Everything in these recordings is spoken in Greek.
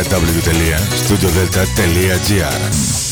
www.studiodelta.gr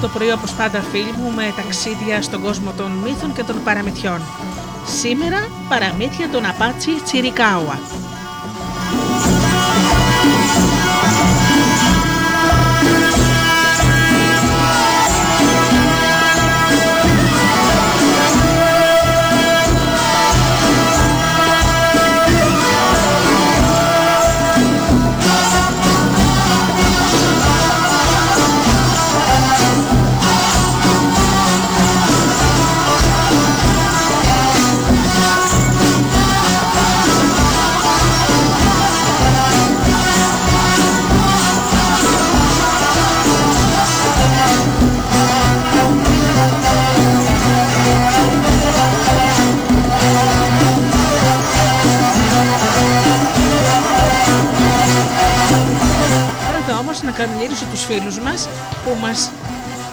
Το πρωί όπως πάντα φίλοι μου με ταξίδια στον κόσμο των μύθων και των παραμυθιών. Σήμερα παραμύθια των Απάτσι Τσιρικάουα. Καλημερίσω τους φίλους μας που μας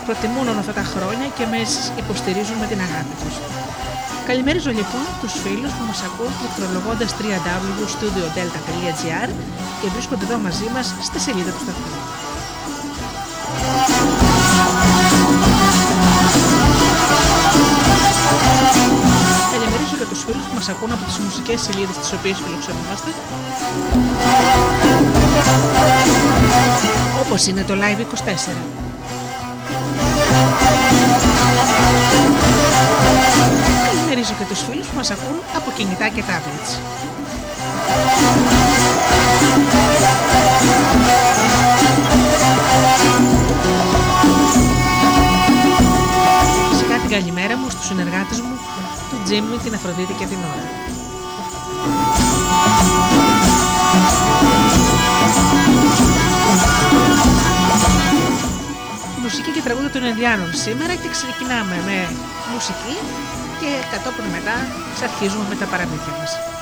προτιμούν όλα αυτά τα χρόνια και με υποστηρίζουν με την αγάπη τους. Καλημερίζω λοιπόν τους φίλους που μας ακούν πληκτρολογώντας www.studiodelta.gr και βρίσκονται εδώ μαζί μας στη σελίδα του σταθμού. Καλημερίζω και τους φίλους που μας ακούν από τις μουσικές σελίδες τις οποίες φιλοξενούμαστε όπως είναι το Live 24. Καλημερίζω και τους φίλους που μας ακούν από κινητά και tablets. Φυσικά την καλημέρα μου στους συνεργάτες μου, τον Τζίμι, την Αφροδίτη και την Ώρα. Μουσική και τραγούδια των Ινδιάνων σήμερα και ξεκινάμε με μουσική και κατόπιν μετά αρχίζουμε με τα παραμύθια μας.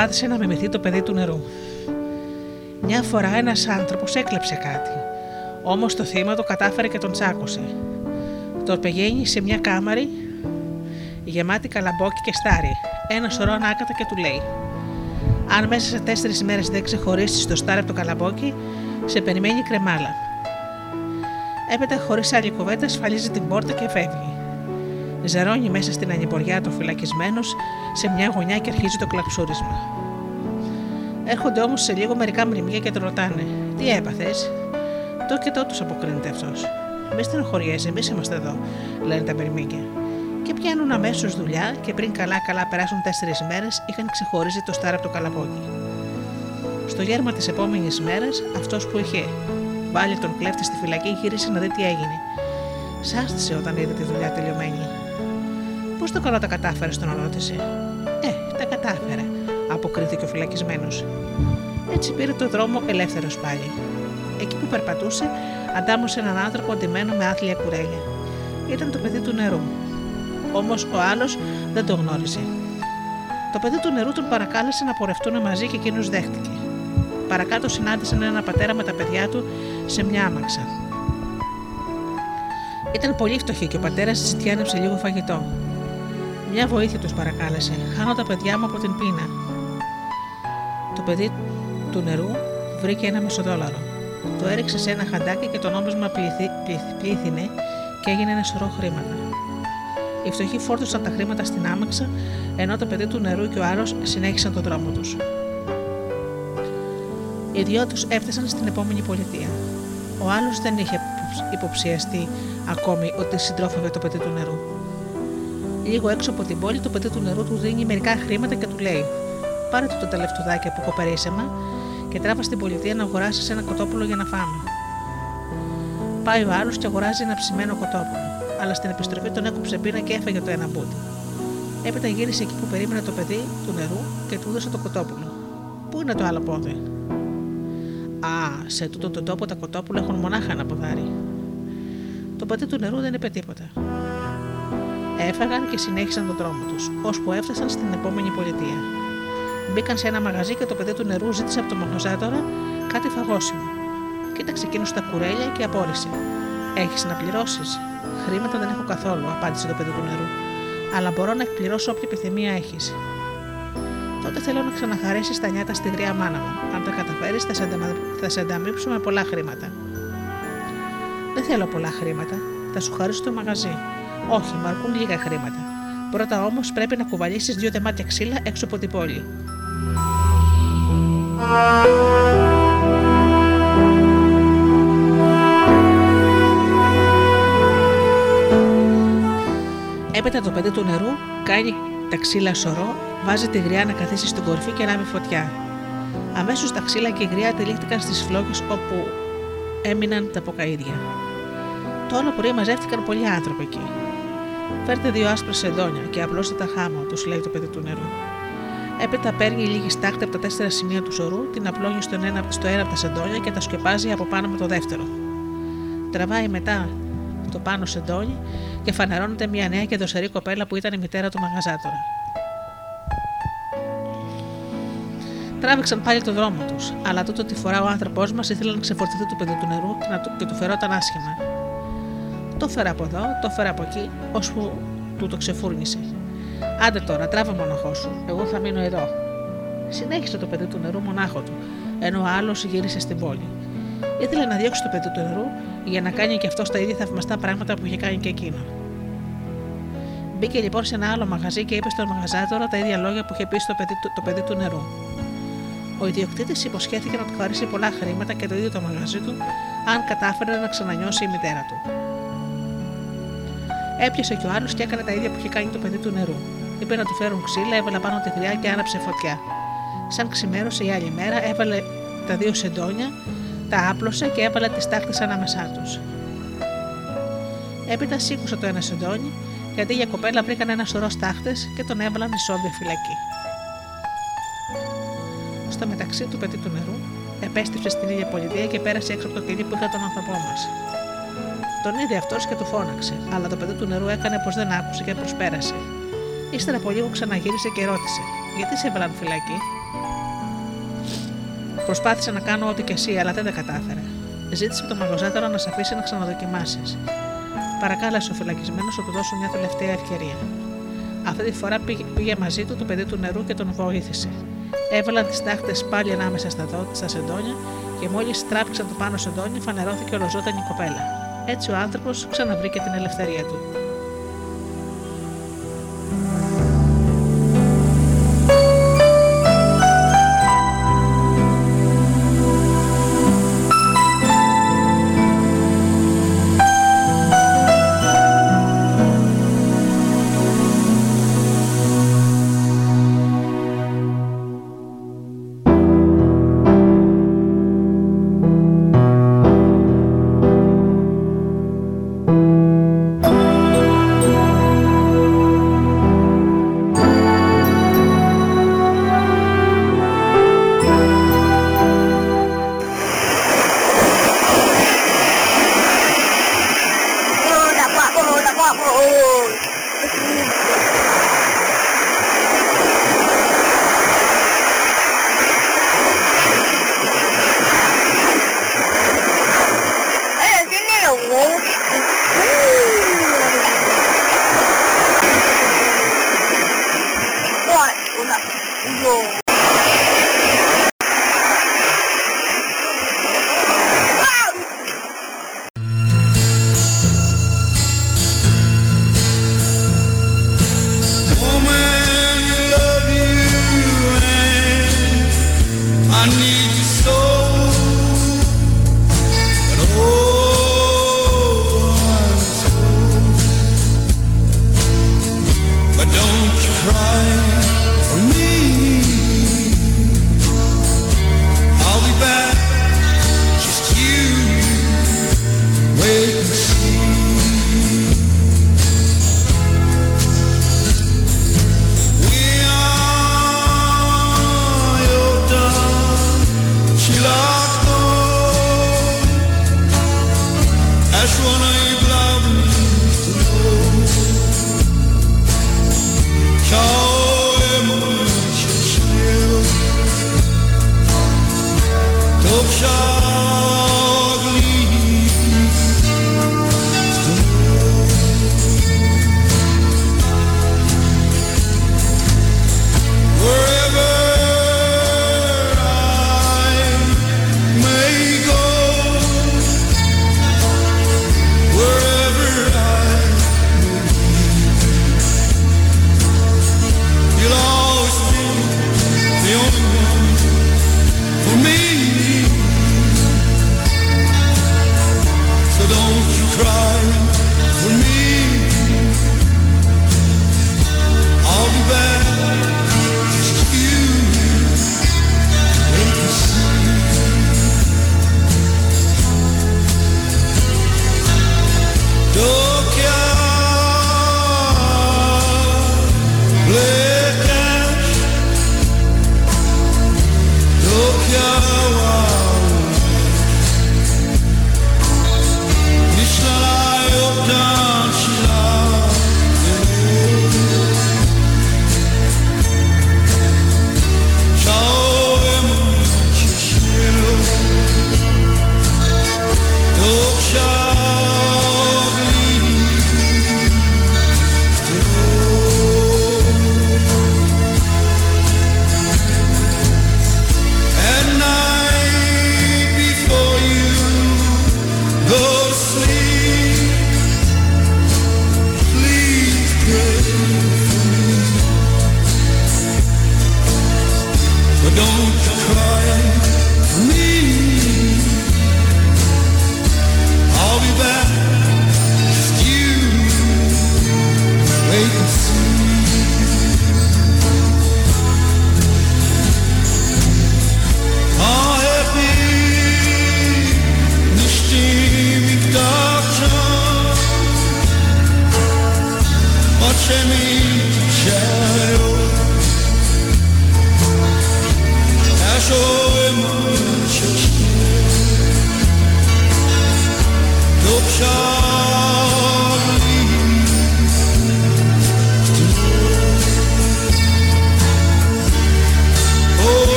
Προσπάθησε να μιμηθεί το παιδί του νερού. Μια φορά ένας άνθρωπος έκλεψε κάτι. Όμως το θύμα το κατάφερε και τον τσάκωσε. Το πηγαίνει σε μια κάμαρη γεμάτη καλαμπόκι και στάρι. Ένα σωρό ανάκατα και του λέει: Αν μέσα σε τέσσερις μέρε δεν ξεχωρίσεις το στάρι από το καλαμπόκι, σε περιμένει κρεμάλα. Έπειτα, χωρίς άλλη κουβέντα, ασφαλίζει την πόρτα και φεύγει. Ζερώνει μέσα στην ανηποριά του φυλακισμένος σε μια γωνιά και αρχίζει το κλαψούρισμα. Έρχονται όμως σε λίγο μερικά μνημεία και τον ρωτάνε: Τι έπαθες, Το και το του αποκρίνεται αυτός. Μη στενοχωριέσαι, εμείς είμαστε εδώ, λένε τα μυρμήγκια. Και πιάνουν αμέσως δουλειά και πριν καλά-καλά περάσουν τέσσερις μέρες είχαν ξεχωρίσει το στάρα από το καλαμπόκι. Στο γέρμα της επόμενης μέρας, αυτός που είχε βάλει τον κλέφτη στη φυλακή γύρισε να δει τι έγινε. Σάστησε όταν είδε τη δουλειά τελειωμένη. Πώς το καλό τα κατάφερε, τον ρώτησε. Ε, τα κατάφερε, αποκρίθηκε ο φυλακισμένος. Έτσι πήρε το δρόμο ελεύθερος πάλι. Εκεί που περπατούσε, αντάμωσε έναν άνθρωπο αντιμένο με άθλια κουρέλια. Ήταν το παιδί του νερού. Όμως ο άλλος δεν το γνώριζε. Το παιδί του νερού τον παρακάλεσε να πορευτούν μαζί και εκείνος δέχτηκε. Παρακάτω συνάντησαν έναν πατέρα με τα παιδιά του σε μια άμαξα. Ήταν πολύ φτωχή και ο πατέρας ζητιάνεψε λίγο φαγητό. Μια βοήθεια τους παρακάλεσε. Χάνω τα παιδιά μου από την πείνα. Το παιδί του νερού βρήκε ένα μισοδόλαρο. Το έριξε σε ένα χαντάκι και το νόμισμα πλήθυνε και έγινε ένα σωρό χρήματα. Οι φτωχοί φόρτωσαν τα χρήματα στην άμαξα, ενώ το παιδί του νερού και ο άλλο συνέχισαν τον δρόμο τους. Οι δυο τους έφτασαν στην επόμενη πολιτεία. Ο άλλος δεν είχε υποψιαστεί ακόμη ότι συντρόφευε το παιδί του νερού. Λίγο έξω από την πόλη, το παιδί του νερού του δίνει μερικά χρήματα και του λέει: Πάρε το, το τελευτουδάκι από κοπερίσεμα και τράβα στην πολιτεία να αγοράσεις ένα κοτόπουλο για να φάμε. Πάει ο άλλος και αγοράζει ένα ψημένο κοτόπουλο, αλλά στην επιστροφή τον έκοψε πίνα και έφαγε το ένα μπούτι. Έπειτα γύρισε εκεί που περίμενε το παιδί του νερού και του έδωσε το κοτόπουλο. Πού είναι το άλλο πόδι; Α, σε τούτο τον τόπο τα κοτόπουλα έχουν μονάχα ένα ποδάρι. Το παιδί του νερού δεν είπε τίποτα. Έφαγαν και συνέχισαν τον δρόμο τους, ώσπου έφτασαν στην επόμενη πολιτεία. Μπήκαν σε ένα μαγαζί και το παιδί του νερού ζήτησε από τον μαγαζάτορα κάτι φαγόσιμο. Κοίταξε εκείνος στα κουρέλια και απόρρισε. Έχεις να πληρώσεις. Χρήματα δεν έχω καθόλου, απάντησε το παιδί του νερού. Αλλά μπορώ να εκπληρώσω όποια επιθυμία έχεις. Τότε θέλω να ξαναχαρίσει τα νιάτα στη γριά μάνα μου. Αν τα καταφέρεις, θα, θα σε ανταμείψω με πολλά χρήματα. Δεν θέλω πολλά χρήματα. Θα σου χαρίσω το μαγαζί. Όχι, μου αρκούν λίγα χρήματα. Πρώτα όμως πρέπει να κουβαλήσεις δύο τεμάτια ξύλα έξω από την πόλη. Έπειτα το παιδί του νερού κάνει τα ξύλα σωρό, βάζει τη γριά να καθίσει στην κορφή και να μην φωτιά. Αμέσως τα ξύλα και η γριά τελείχτηκαν στις φλόγες όπου έμειναν τα ποκαίδια. Το όλο πρωί μαζεύτηκαν πολλοί άνθρωποι εκεί. Φέρτε δύο άσπρα σεντόνια και απλώστε τα χάμω, του λέει το παιδί του νερού. Έπειτα παίρνει λίγη στάχτη από τα τέσσερα σημεία του σωρού, την απλώνει στο ένα, στο ένα από τα σεντόνια και τα σκεπάζει από πάνω με το δεύτερο. Τραβάει μετά το πάνω σεντόνι και φανερώνεται μια νέα και δοσερή κοπέλα που ήταν η μητέρα του μαγαζάτορα. Τράβηξαν πάλι το δρόμο τους, αλλά τότε τη φορά ο άνθρωπός μας ήθελε να ξεφορτωθεί του παιδί του νερού και του φερόταν άσχημα. Το φέρα από εδώ, το φέρα από εκεί, ώσπου του το ξεφούρνησε. Άντε τώρα, τράβα μοναχός σου, εγώ θα μείνω εδώ. Συνέχισε το παιδί του νερού μονάχο του, ενώ ο άλλος γύρισε στην πόλη. Ήθελε να διώξει το παιδί του νερού για να κάνει και αυτός τα ίδια θαυμαστά πράγματα που είχε κάνει και εκείνο. Μπήκε λοιπόν σε ένα άλλο μαγαζί και είπε στον μαγαζάτορα τα ίδια λόγια που είχε πει στο παιδί, το παιδί του νερού. Ο ιδιοκτήτης υποσχέθηκε να του χαρίσει πολλά χρήματα και το ίδιο το μαγαζί του, αν κατάφερε να ξανανιώσει η μητέρα του. Έπιασε και ο άλλος και έκανε τα ίδια που είχε κάνει το παιδί του νερού. Είπε να του φέρουν ξύλα, έβαλε πάνω τη γριά και άναψε φωτιά. Σαν ξημέρωσε η άλλη μέρα, έβαλε τα δύο σεντόνια, τα άπλωσε και έβαλε τις τάχτες ανάμεσά τους. Έπειτα σήκωσε το ένα σεντόνι, γιατί για κοπέλα βρήκαν ένα σωρό στάχτες και τον έβαλαν ισόβια φυλακή στο μεταξύ του παιδί του νερού, επέστρεψε στην ίδια πολιτεία και πέρασε έξω από το κλειδί που είχε τον άνθρωπό μας. Τον είδε αυτός και του φώναξε, αλλά το παιδί του νερού έκανε πως δεν άκουσε και προσπέρασε. Ύστερα από λίγο ξαναγύρισε και ρώτησε: Γιατί σε έβαλαν φυλακή; Προσπάθησε να κάνω ό,τι και εσύ, αλλά δεν τα κατάφερε. Ζήτησε από τον μαγαζάτορα να σε αφήσει να ξαναδοκιμάσεις. Παρακάλεσε ο φυλακισμένος να του δώσω μια τελευταία ευκαιρία. Αυτή τη φορά πήγε μαζί του το παιδί του νερού και τον βοήθησε. Έβαλαν τις τάχτες πάλι ανάμεσα στα, δό, στα σεντόνια και μόλις τράβηξαν το πάνω σεντόνι, φανερώθηκε ολοζώταν κοπέλα. Έτσι ο άνθρωπος ξαναβρήκε την ελευθερία του.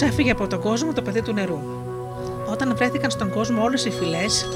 Έφυγε από τον κόσμο το παιδί του νερού. Όταν βρέθηκαν στον κόσμο όλες οι φυλές,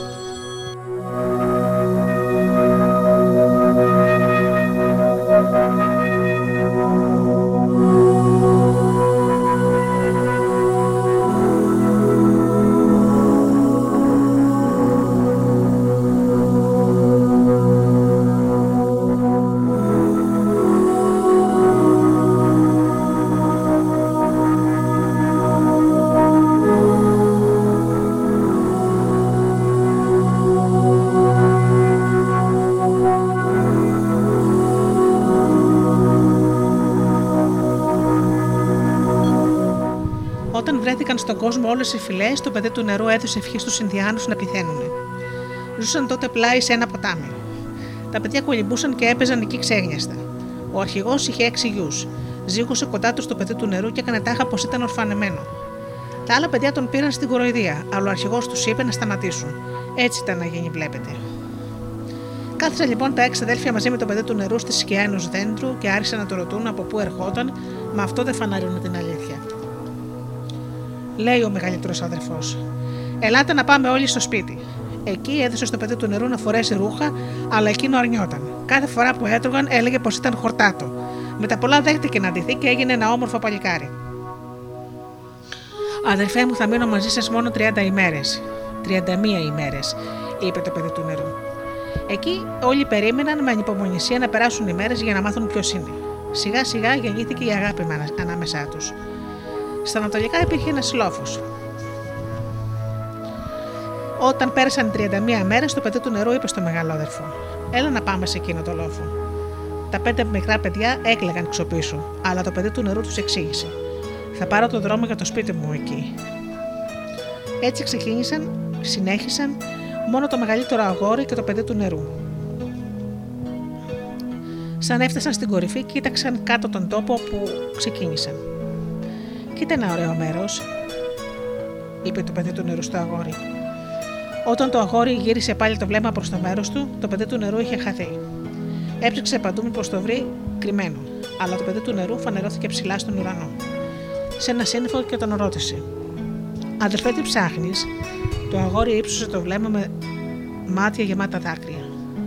στον κόσμο όλες οι φυλές, το παιδί του νερού έδωσε ευχή στους Ινδιάνους να πηθαίνουν. Ζούσαν τότε πλάι σε ένα ποτάμι. Τα παιδιά κολυμπούσαν και έπαιζαν εκεί ξέγνιαστα. Ο αρχηγός είχε έξι γιους. Ζήγωσε κοντά τους το παιδί του νερού και έκανε τάχα πως ήταν ορφανεμένο. Τα άλλα παιδιά τον πήραν στην κοροϊδία, αλλά ο αρχηγός τους είπε να σταματήσουν. Έτσι ήταν να γίνει, βλέπετε. Κάθισαν λοιπόν τα έξι αδέλφια μαζί με το παιδί του νερού στη σκιά ενός δέντρου και άρχισαν να το ρωτούν από πού ερχόταν, μα αυτό δεν φαναρώνει την αλήθεια λέει ο μεγαλύτερος αδερφός. Ελάτε να πάμε όλοι στο σπίτι. Εκεί έδωσε στο παιδί του νερού να φορέσει ρούχα, αλλά εκείνο αρνιόταν. Κάθε φορά που έτρωγαν έλεγε πως ήταν χορτάτο. Με τα πολλά δέχτηκε να ντυθεί και έγινε ένα όμορφο παλικάρι. Αδερφέ μου, θα μείνω μαζί σας μόνο 30 ημέρες. 31 ημέρες, είπε το παιδί του νερού. Εκεί όλοι περίμεναν με ανυπομονησία να περάσουν οι μέρες για να μάθουν ποιος είναι. Σιγά σιγά γεννήθηκε η αγάπη ανάμεσά τους. Στα Ανατολικά υπήρχε ένας λόφος. Όταν πέρασαν 31 μέρες, το παιδί του νερού είπε στο μεγάλο αδερφό: Έλα να πάμε σε εκείνο το λόφο. Τα πέντε μικρά παιδιά έκλαιγαν ξοπίσου, αλλά το παιδί του νερού τους εξήγησε: Θα πάρω το δρόμο για το σπίτι μου εκεί. Έτσι ξεκίνησαν, συνέχισαν μόνο το μεγαλύτερο αγόρι και το παιδί του νερού. Σαν έφτασαν στην κορυφή, κοίταξαν κάτω τον τόπο που ξεκίνησαν. Κοίτα ένα ωραίο μέρος, είπε το παιδί του νερού στο αγόρι. Όταν το αγόρι γύρισε πάλι το βλέμμα προς το μέρος του, το παιδί του νερού είχε χαθεί. Έψαξε παντού μήπως το βρει κρυμμένο, αλλά το παιδί του νερού φανερώθηκε ψηλά στον ουρανό. Σε ένα σύννεφο και τον ρώτησε: Αδερφέ, τι ψάχνεις, το αγόρι ύψωσε το βλέμμα με μάτια γεμάτα δάκρυα.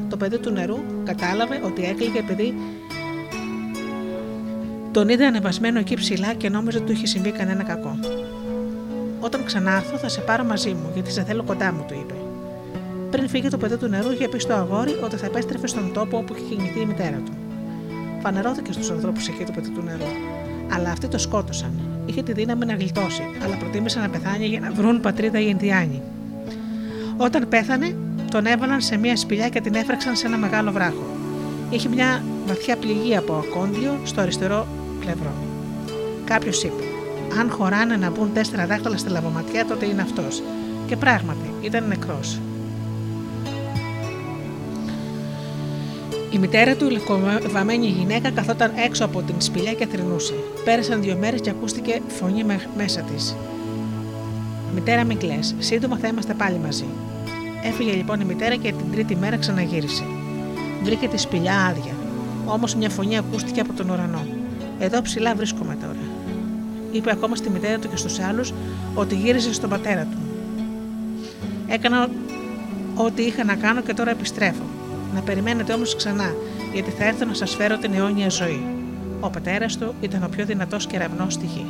Το παιδί του νερού κατάλαβε ότι έκλειγε επειδή τον είδε ανεβασμένο εκεί ψηλά και νόμιζε ότι του είχε συμβεί κανένα κακό. Όταν ξανάρθω θα σε πάρω μαζί μου, γιατί σε θέλω κοντά μου, του είπε. Πριν φύγει το παιδί του νερού, είχε πει στο αγόρι ότι θα επέστρεφε στον τόπο όπου είχε κινηθεί η μητέρα του. Φανερώθηκε στους ανθρώπους εκεί του παιδί του νερού. Αλλά αυτοί το σκότωσαν. Είχε τη δύναμη να γλιτώσει, αλλά προτίμησε να πεθάνει για να βρουν πατρίδα οι Ινδιάνοι. Όταν πέθανε, τον έβαλαν σε μια σπηλιά και την έφραξαν σε ένα μεγάλο βράχο. Είχε μια βαθιά πληγή από ακόντιο στο αριστερό πλευρό. Κάποιος είπε: Αν χωράνε να μπουν τέσσερα δάχτυλα στη λαβοματιά, τότε είναι αυτός. Και πράγματι ήταν νεκρός. Η μητέρα του, λευκοβαμένη γυναίκα, καθόταν έξω από την σπηλιά και θρυνούσε. Πέρασαν δύο μέρες και ακούστηκε φωνή μέσα της. Μητέρα, μην κλε. Σύντομα θα είμαστε πάλι μαζί. Έφυγε λοιπόν η μητέρα και την τρίτη μέρα ξαναγύρισε. Βρήκε τη σπηλιά άδεια. Όμως μια φωνή ακούστηκε από τον ουρανό. Εδώ ψηλά βρίσκομαι τώρα. Είπε ακόμα στη μητέρα του και στους άλλους ότι γύριζε στον πατέρα του. Έκανα ό,τι είχα να κάνω και τώρα επιστρέφω. Να περιμένετε όμως ξανά, γιατί θα έρθω να σας φέρω την αιώνια ζωή. Ο πατέρας του ήταν ο πιο δυνατός κεραυνό στη γη.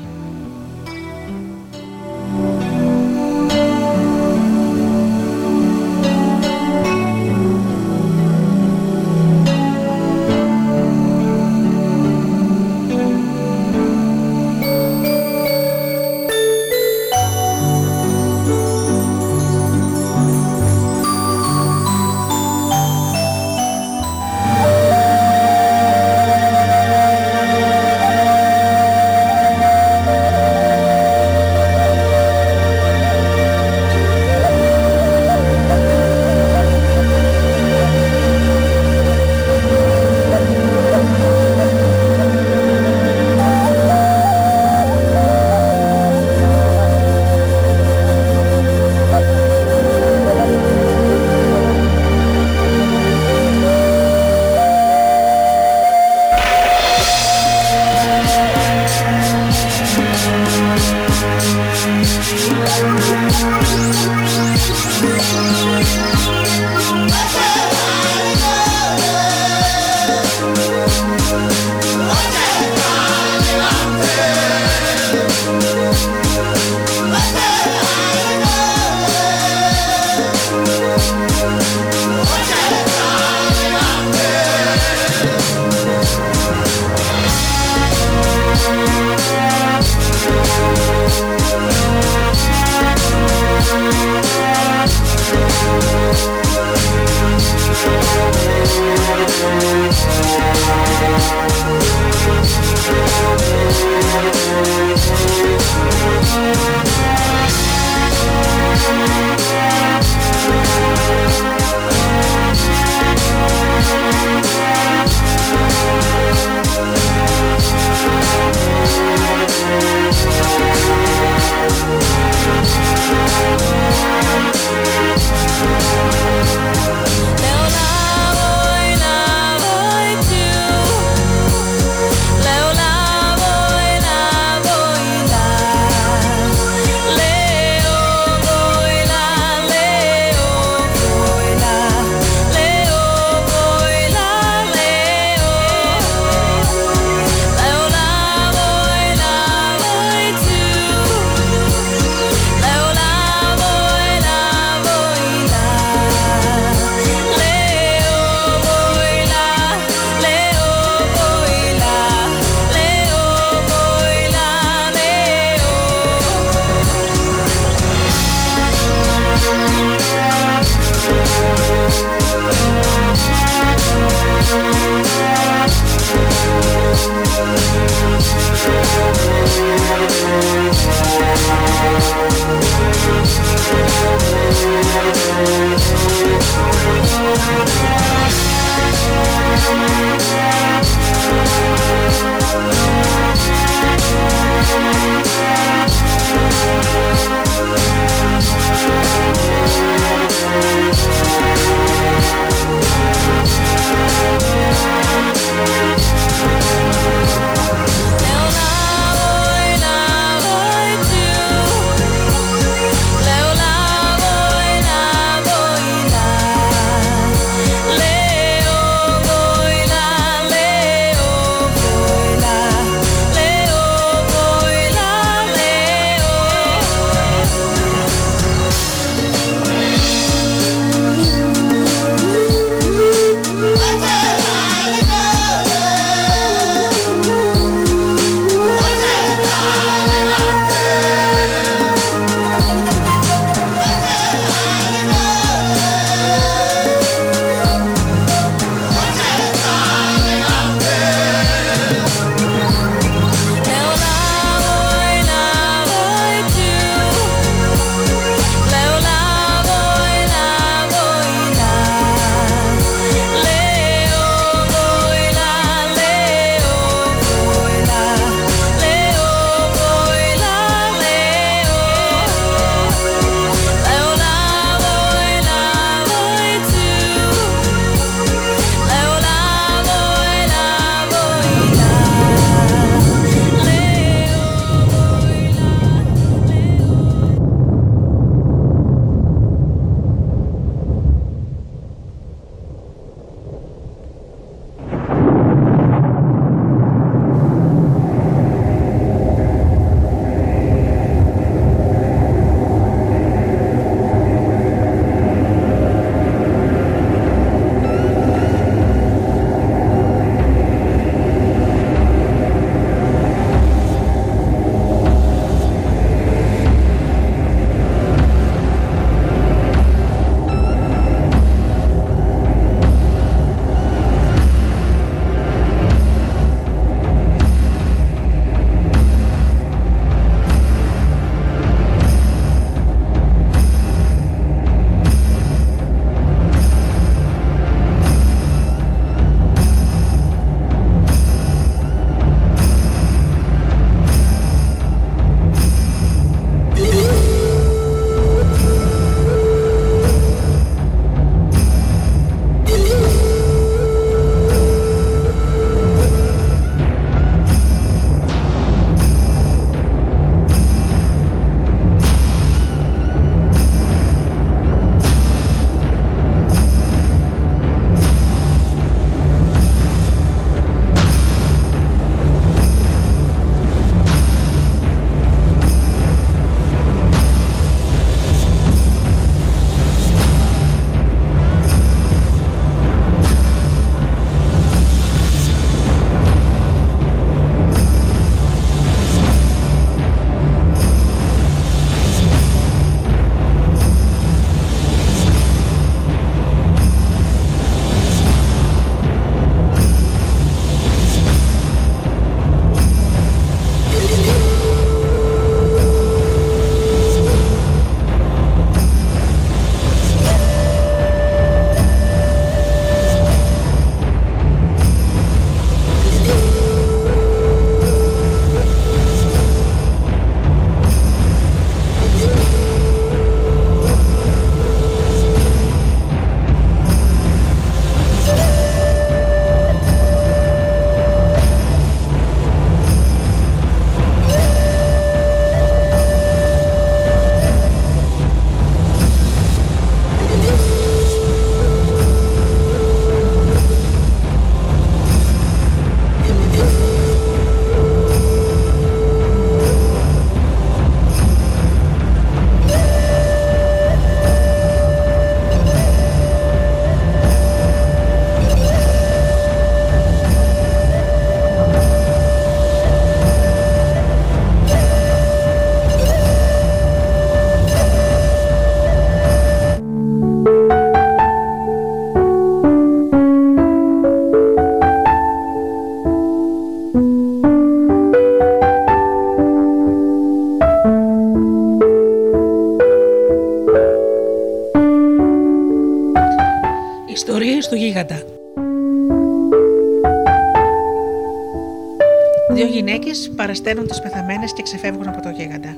Παρασταίνουν τις πεθαμένες και ξεφεύγουν από το γίγαντα.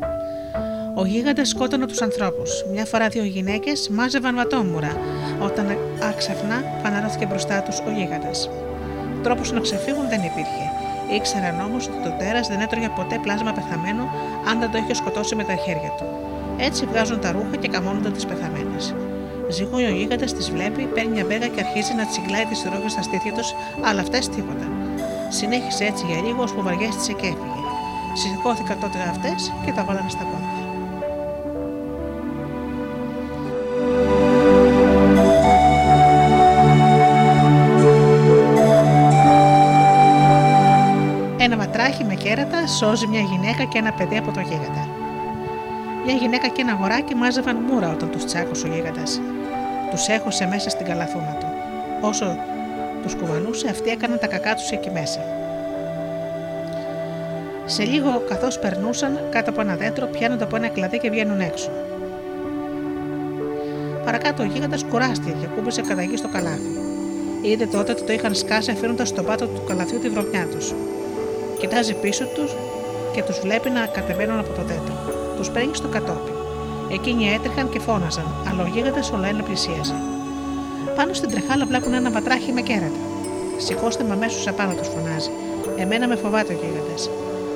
Ο γίγαντας σκότωνε τους ανθρώπους. Μια φορά δύο γυναίκες μάζευαν βατόμουρα, όταν άξαφνα φαναρώθηκε μπροστά τους ο γίγαντας. Τρόπος να ξεφύγουν δεν υπήρχε. Ήξεραν όμως ότι το τέρας δεν έτρωγε ποτέ πλάσμα πεθαμένο αν δεν το είχε σκοτώσει με τα χέρια του. Έτσι βγάζουν τα ρούχα και καμώνονται τις πεθαμένες. Ζυγούει ο γίγαντας τις βλέπει, παίρνει μια μπέγα και αρχίζει να τσιγκλάει τις ρόγες στα στήθια τους, αλλά αυτές τίποτα. Συνέχισε έτσι για λίγο, ώσπου βαριέστησε και έφυγε. Σηκώθηκαν τότε αυτές και τα βάλανε στα πόδια. Ένα ματράχι με κέρατα σώζει μια γυναίκα και ένα παιδί από το γίγαντα. Μια γυναίκα και ένα αγοράκι μάζευαν μούρα όταν τους τσάκωσε ο γίγαντας. Τους έχωσε μέσα στην καλαθούνα του. Όσο τους κουβανούσε, αυτοί έκαναν τα κακά τους εκεί μέσα. Σε λίγο, καθώς περνούσαν κάτω από ένα δέντρο, πιάνονται από ένα κλαδί και βγαίνουν έξω. Παρακάτω ο γίγαντας κουράστηκε και κούμπησε κατά γη στο καλάθι. Είδε τότε ότι το είχαν σκάσει αφήνοντας στον πάτο του καλαθιού τη βρωμιά τους. Κοιτάζει πίσω τους και τους βλέπει να κατεβαίνουν από το δέντρο. Τους παίρνει στο κατόπι. Εκείνοι έτρεχαν και φώναζαν, αλλά ο γίγαντας όλα ένα πλησίαζε. Πάνω στην τρεχάλα βλέπουν ένα πατράχι με κέρατα. Σηκώστε με αμέσως απάνω τους φωνάζει. Εμένα με φοβάται ο γίγαντας.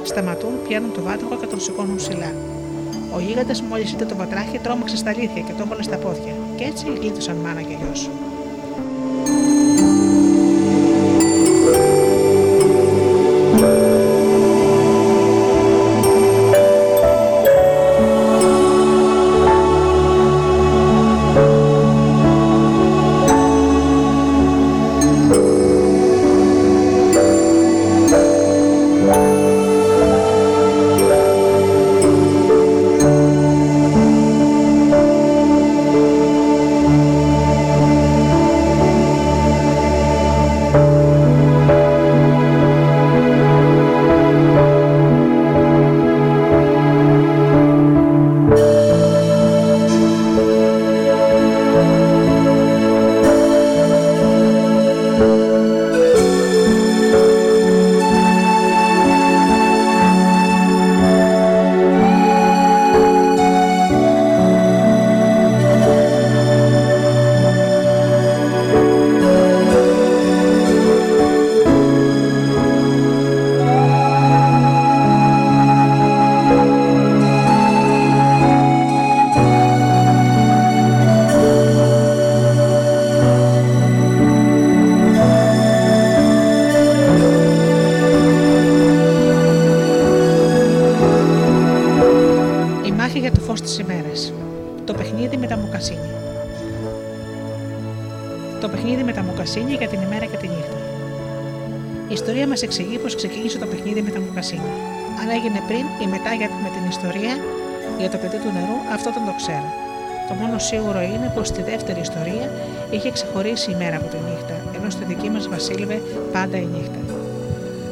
Σταματούν, πιάνουν το βάτοχο και τον σηκώνουν ψηλά. Ο γίγαντας μόλις είδε τον πατράχι τρόμαξε στα αλήθεια και το έβαλε στα πόδια. Και έτσι γλίτωσαν μάνα και γιος. Πως στη δεύτερη ιστορία είχε ξεχωρίσει η μέρα από τη νύχτα, ενώ στη δική μας βασίλευε πάντα η νύχτα.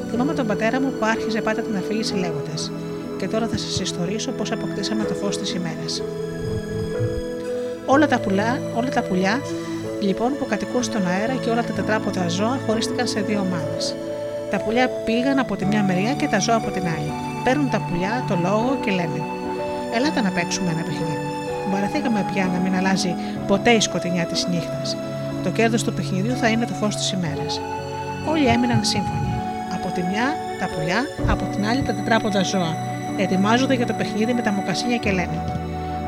Θυμάμαι τον πατέρα μου που άρχιζε πάντα την αφήγηση λέγοντας: Και τώρα θα σας ιστορίσω πώς αποκτήσαμε το φως της ημέρας. Όλα τα, πουλά, όλα τα πουλιά λοιπόν που κατοικούν στον αέρα και όλα τα τετράποδα ζώα χωρίστηκαν σε δύο ομάδες. Τα πουλιά πήγαν από τη μια μεριά και τα ζώα από την άλλη. Παίρνουν τα πουλιά το λόγο και λένε: Ελάτε να παίξουμε ένα παιχνίδι. Βαρεθήκαμε πια να μην αλλάζει ποτέ η σκοτεινιά της νύχτας. Το κέρδος του παιχνιδιού θα είναι το φως της ημέρας. Όλοι έμειναν σύμφωνοι. Από τη μια τα πουλιά, από την άλλη τα τετράποδα ζώα. Ετοιμάζονται για το παιχνίδι με τα μοκασίνια και λένε: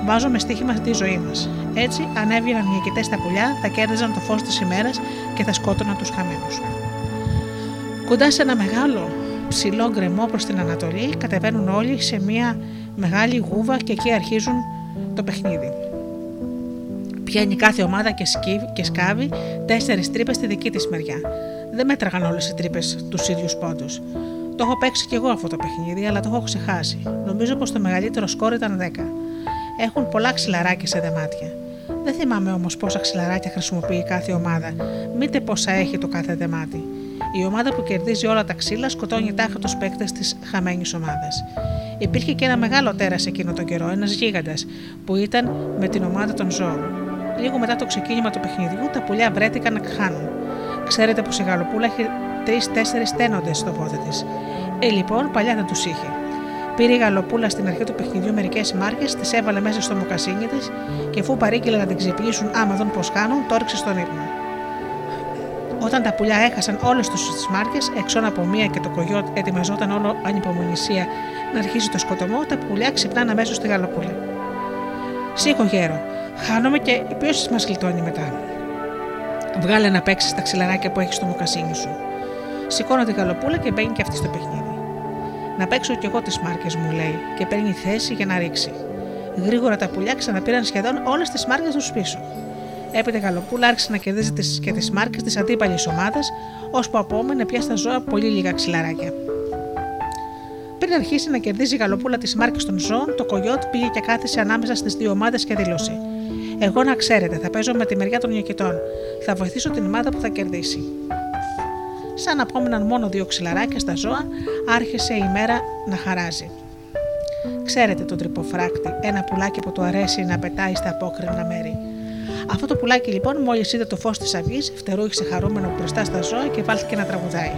Βάζουμε στοίχημα τη ζωή μας. Έτσι, αν έβγαιναν νικητές στα πουλιά, θα κέρδιζαν το φως της ημέρας και θα σκότωναν τους χαμένους. Κοντά σε ένα μεγάλο ψηλό γκρεμό προς την Ανατολή, κατεβαίνουν όλοι σε μια μεγάλη γούβα και εκεί αρχίζουν το παιχνίδι. Πιάνει κάθε ομάδα και, σκύβει, και σκάβει τέσσερις τρύπες στη δική της μεριά. Δεν μέτραγαν όλες οι τρύπες τους ίδιους πόντους. Το έχω παίξει κι εγώ αυτό το παιχνίδι, αλλά το έχω ξεχάσει. Νομίζω πως το μεγαλύτερο σκόρ ήταν 10. Έχουν πολλά ξυλαράκια σε δεμάτια. Δεν θυμάμαι όμως πόσα ξυλαράκια χρησιμοποιεί κάθε ομάδα, μήτε πόσα έχει το κάθε δεμάτι. Η ομάδα που κερδίζει όλα τα ξύλα σκοτώνει τάχα τους παίκτες της χαμένης ομάδας. Υπήρχε και ένα μεγάλο τέρας εκείνο τον καιρό, ένας γίγαντας, που ήταν με την ομάδα των ζώων. Λίγο μετά το ξεκίνημα του παιχνιδιού, τα πουλιά βρέθηκαν να χάνουν. Ξέρετε πως η Γαλοπούλα έχει τρει-τέσσερι τένοντε στο πόδι της. Ε, λοιπόν, παλιά δεν τους είχε. Πήρε η Γαλοπούλα στην αρχή του παιχνιδιού μερικές μάρκες, τις έβαλε μέσα στο μοκασίνι της και αφού παρήγγειλε να την ξυπνήσουν άμα δουν πως κάνουν, το έριξε στον ύπνο. Όταν τα πουλιά έχασαν όλες τους τις μάρκες, εξών από μία και το κογιότ ετοιμαζόταν όλο ανυπομονησία να αρχίσει το σκοτωμό, τα πουλιά ξυπνάνε αμέσω στη Γαλοπούλα. Σήκω γέρο, χάνομαι και ποιος μας γλιτώνει μετά. Βγάλε να παίξεις τα ξυλαράκια που έχεις στο μοκασίνι σου. Σηκώνω τη γαλοπούλα και μπαίνει και αυτή στο παιχνίδι. Να παίξω κι εγώ τις μάρκες μου, λέει, και παίρνει θέση για να ρίξει. Γρήγορα τα πουλιά ξαναπήραν σχεδόν όλες τις μάρκες τους πίσω. Έπειτα η γαλοπούλα άρχισε να κερδίζει τις και τις μάρκες της αντίπαλης ομάδας, ώσπου απόμενε πια στα ζώα πολύ λίγα ξυλαράκια. Πριν αρχίσει να κερδίζει η γαλοπούλα τι μάρκε των ζώων, το κογιότ πήγε και κάθισε ανάμεσα στις δύο ομάδες και δήλωσε: Εγώ να ξέρετε, θα παίζω με τη μεριά των νικητών. Θα βοηθήσω την ομάδα που θα κερδίσει. Σαν απόμεναν μόνο δύο ξυλαράκια στα ζώα, άρχισε η μέρα να χαράζει. Ξέρετε τον τρυποφράκτη, ένα πουλάκι που του αρέσει να πετάει στα απόκρινα μέρη. Αυτό το πουλάκι λοιπόν, μόλις είδε το φως της αυγής, φτερούγησε χαρούμενο μπροστά στα ζώα και βάλθηκε να τραγουδάει.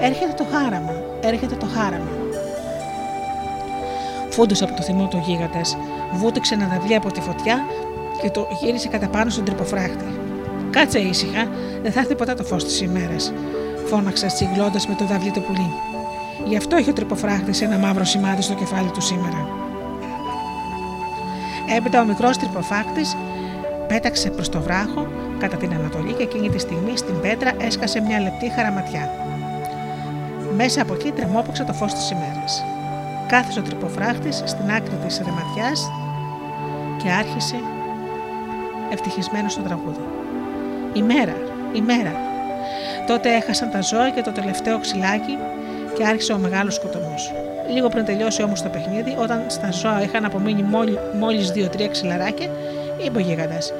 Έρχεται το χάραμα, έρχεται το χάραμα. Φούντωσε από το θυμό του γίγαντας, βούτυξε ένα δαυλί από τη φωτιά και το γύρισε κατά πάνω στον τρυποφράκτη. Κάτσε ήσυχα, δεν θα έρθει ποτέ το φως της ημέρας, φώναξε τσιγκλώντας με το δαυλί του πουλί. Γι' αυτό έχει ο τρυποφράχτης ένα μαύρο σημάδι στο κεφάλι του σήμερα. Έπειτα ο μικρός τρυποφάκτη πέταξε προς το βράχο κατά την Ανατολή και εκείνη τη στιγμή στην πέτρα έσκασε μια λεπτή χαραματιά. Μέσα από εκεί τρεμόπαξε το φως της ημέρας. Κάθισε ο τρυποφράχτης στην άκρη της ρεματιάς και άρχισε ευτυχισμένος στο τραγούδι. Ημέρα, ημέρα. Τότε έχασαν τα ζώα και το τελευταίο ξυλάκι και άρχισε ο μεγάλος σκοτωμό. Λίγο πριν τελειώσει όμως το παιχνίδι, όταν στα ζώα είχαν απομείνει μόλις δύο-τρία ξυλαράκια, είπε ο γίγαντας: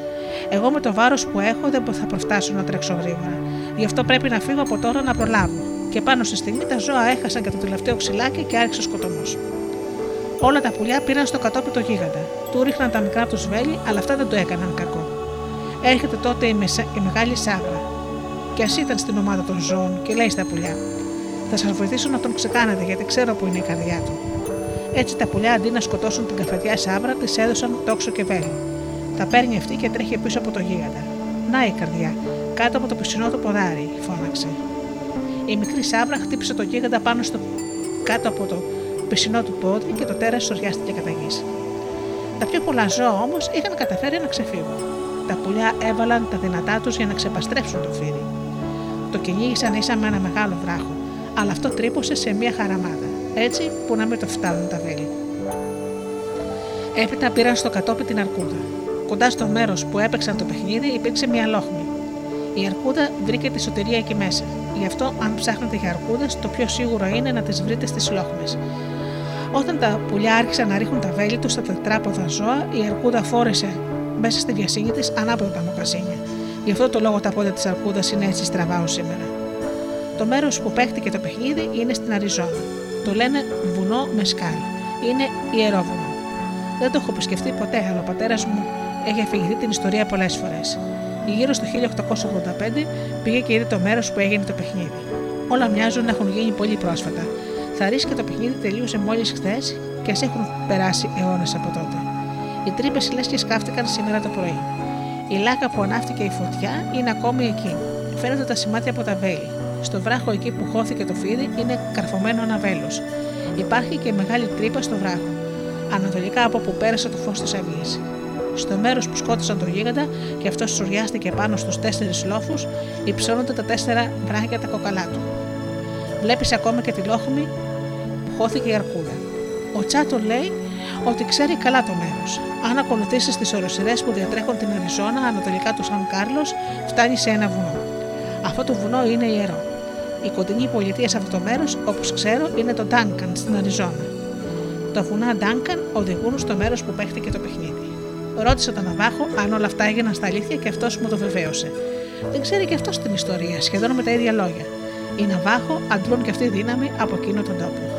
Εγώ με το βάρος που έχω δεν θα προφτάσω να τρέξω γρήγορα. Γι' αυτό πρέπει να φύγω από τώρα να προλάβω. Και πάνω στη στιγμή τα ζώα έχασαν και το τελευταίο ξυλάκι και άρχισε ο σκοτωμός. Όλα τα πουλιά πήραν στο κατόπι το γίγαντα. Του ρίχναν τα μικρά τους βέλη, αλλά αυτά δεν του έκαναν κακό. Έρχεται τότε η, μεσα... η μεγάλη σάβρα. Και ας ήταν στην ομάδα των ζώων και λέει στα πουλιά: Θα σας βοηθήσω να τον ξεκάνετε γιατί ξέρω που είναι η καρδιά του. Έτσι τα πουλιά αντί να σκοτώσουν την καφετιά σάβρα, της έδωσαν τόξο και βέλη. Τα παίρνει αυτή και τρέχει πίσω από το γίγαντα. Να η καρδιά, κάτω από το πισινό του ποδάρι, φώναξε. Η μικρή σάβρα χτύπησε το γίγαντα πάνω στο κάτω από το πισινό του πόδι και το τέρας σοριάστηκε κατά γης. Τα πιο πολλά ζώα όμως είχαν καταφέρει να ξεφύγουν. Τα πουλιά έβαλαν τα δυνατά τους για να ξεπαστρέψουν το φίδι. Το κυνήγησαν ίσα με ένα μεγάλο βράχο, αλλά αυτό τρύπωσε σε μια χαραμάδα, έτσι που να μην το φτάνουν τα βέλη. Έπειτα πήραν στο κατόπι την αρκούδα. Κοντά στο μέρος που έπαιξαν το παιχνίδι υπήρξε μια λόχμη. Η αρκούδα βρήκε τη σωτηρία εκεί μέσα. Γι' αυτό, αν ψάχνετε για αρκούδες, το πιο σίγουρο είναι να τις βρείτε στις λόχμες. Όταν τα πουλιά άρχισαν να ρίχνουν τα βέλη τους στα τετράποδα ζώα, η αρκούδα φόρεσε μέσα στη βιασύνη της ανάποδα τα μοκασίνια. Γι' αυτό το λόγο τα πόδια της αρκούδας είναι έτσι στραβά σήμερα. Το μέρος που παίχτηκε το παιχνίδι είναι στην Αριζόνα. Το λένε βουνό με σκάλι. Είναι ιερόβουνο. Δεν το έχω επισκεφτεί ποτέ, αλλά ο πατέρας μου έχει αφηγηθεί την ιστορία πολλές φορές. Γύρω στο 1885 πήγε και είδε το μέρος που έγινε το παιχνίδι. Όλα μοιάζουν να έχουν γίνει πολύ πρόσφατα. Θα ρίσκει το παιχνίδι τελείωσε μόλις χθες και ας έχουν περάσει αιώνες από τότε. Οι τρύπες λες και σκάφτηκαν σήμερα το πρωί. Η λάκα που ανάφτηκε η φωτιά είναι ακόμη εκεί. Φαίνονται τα σημάδια από τα βέλη. Στο βράχο εκεί που χώθηκε το φίδι είναι καρφωμένο ένα βέλος. Υπάρχει και μεγάλη τρύπα στο βράχο, ανατολικά από που πέρασε το φως της αυγής. Στο μέρος που σκότωσαν τον γίγαντα και αυτός σουριάστηκε πάνω στους τέσσερις λόφους, υψώνονται τα τέσσερα βράχια τα κοκαλά του. Βλέπεις ακόμα και τη λόχμη που χώθηκε η αρκούδα. Ο Τσάτο λέει ότι ξέρει καλά το μέρος. Αν ακολουθήσεις τις οροσυρές που διατρέχουν την Αριζόνα ανατολικά του Σαν Κάρλος, φτάνει σε ένα βουνό. Αυτό το βουνό είναι ιερό. Η κοντινή πολιτεία σε αυτό το μέρος, όπως ξέρω, είναι το Ντάνκαν στην Αριζόνα. Τα βουνά Ντάνκαν οδηγούν στο μέρος που παίχτηκε το παιχνίδι. Ρώτησα τον Ναβάχο αν όλα αυτά έγιναν στα αλήθεια και αυτός μου το βεβαίωσε. Δεν ξέρει και αυτός την ιστορία, σχεδόν με τα ίδια λόγια. Οι Ναβάχο αντλούν και αυτή δύναμη από εκείνο τον τόπο.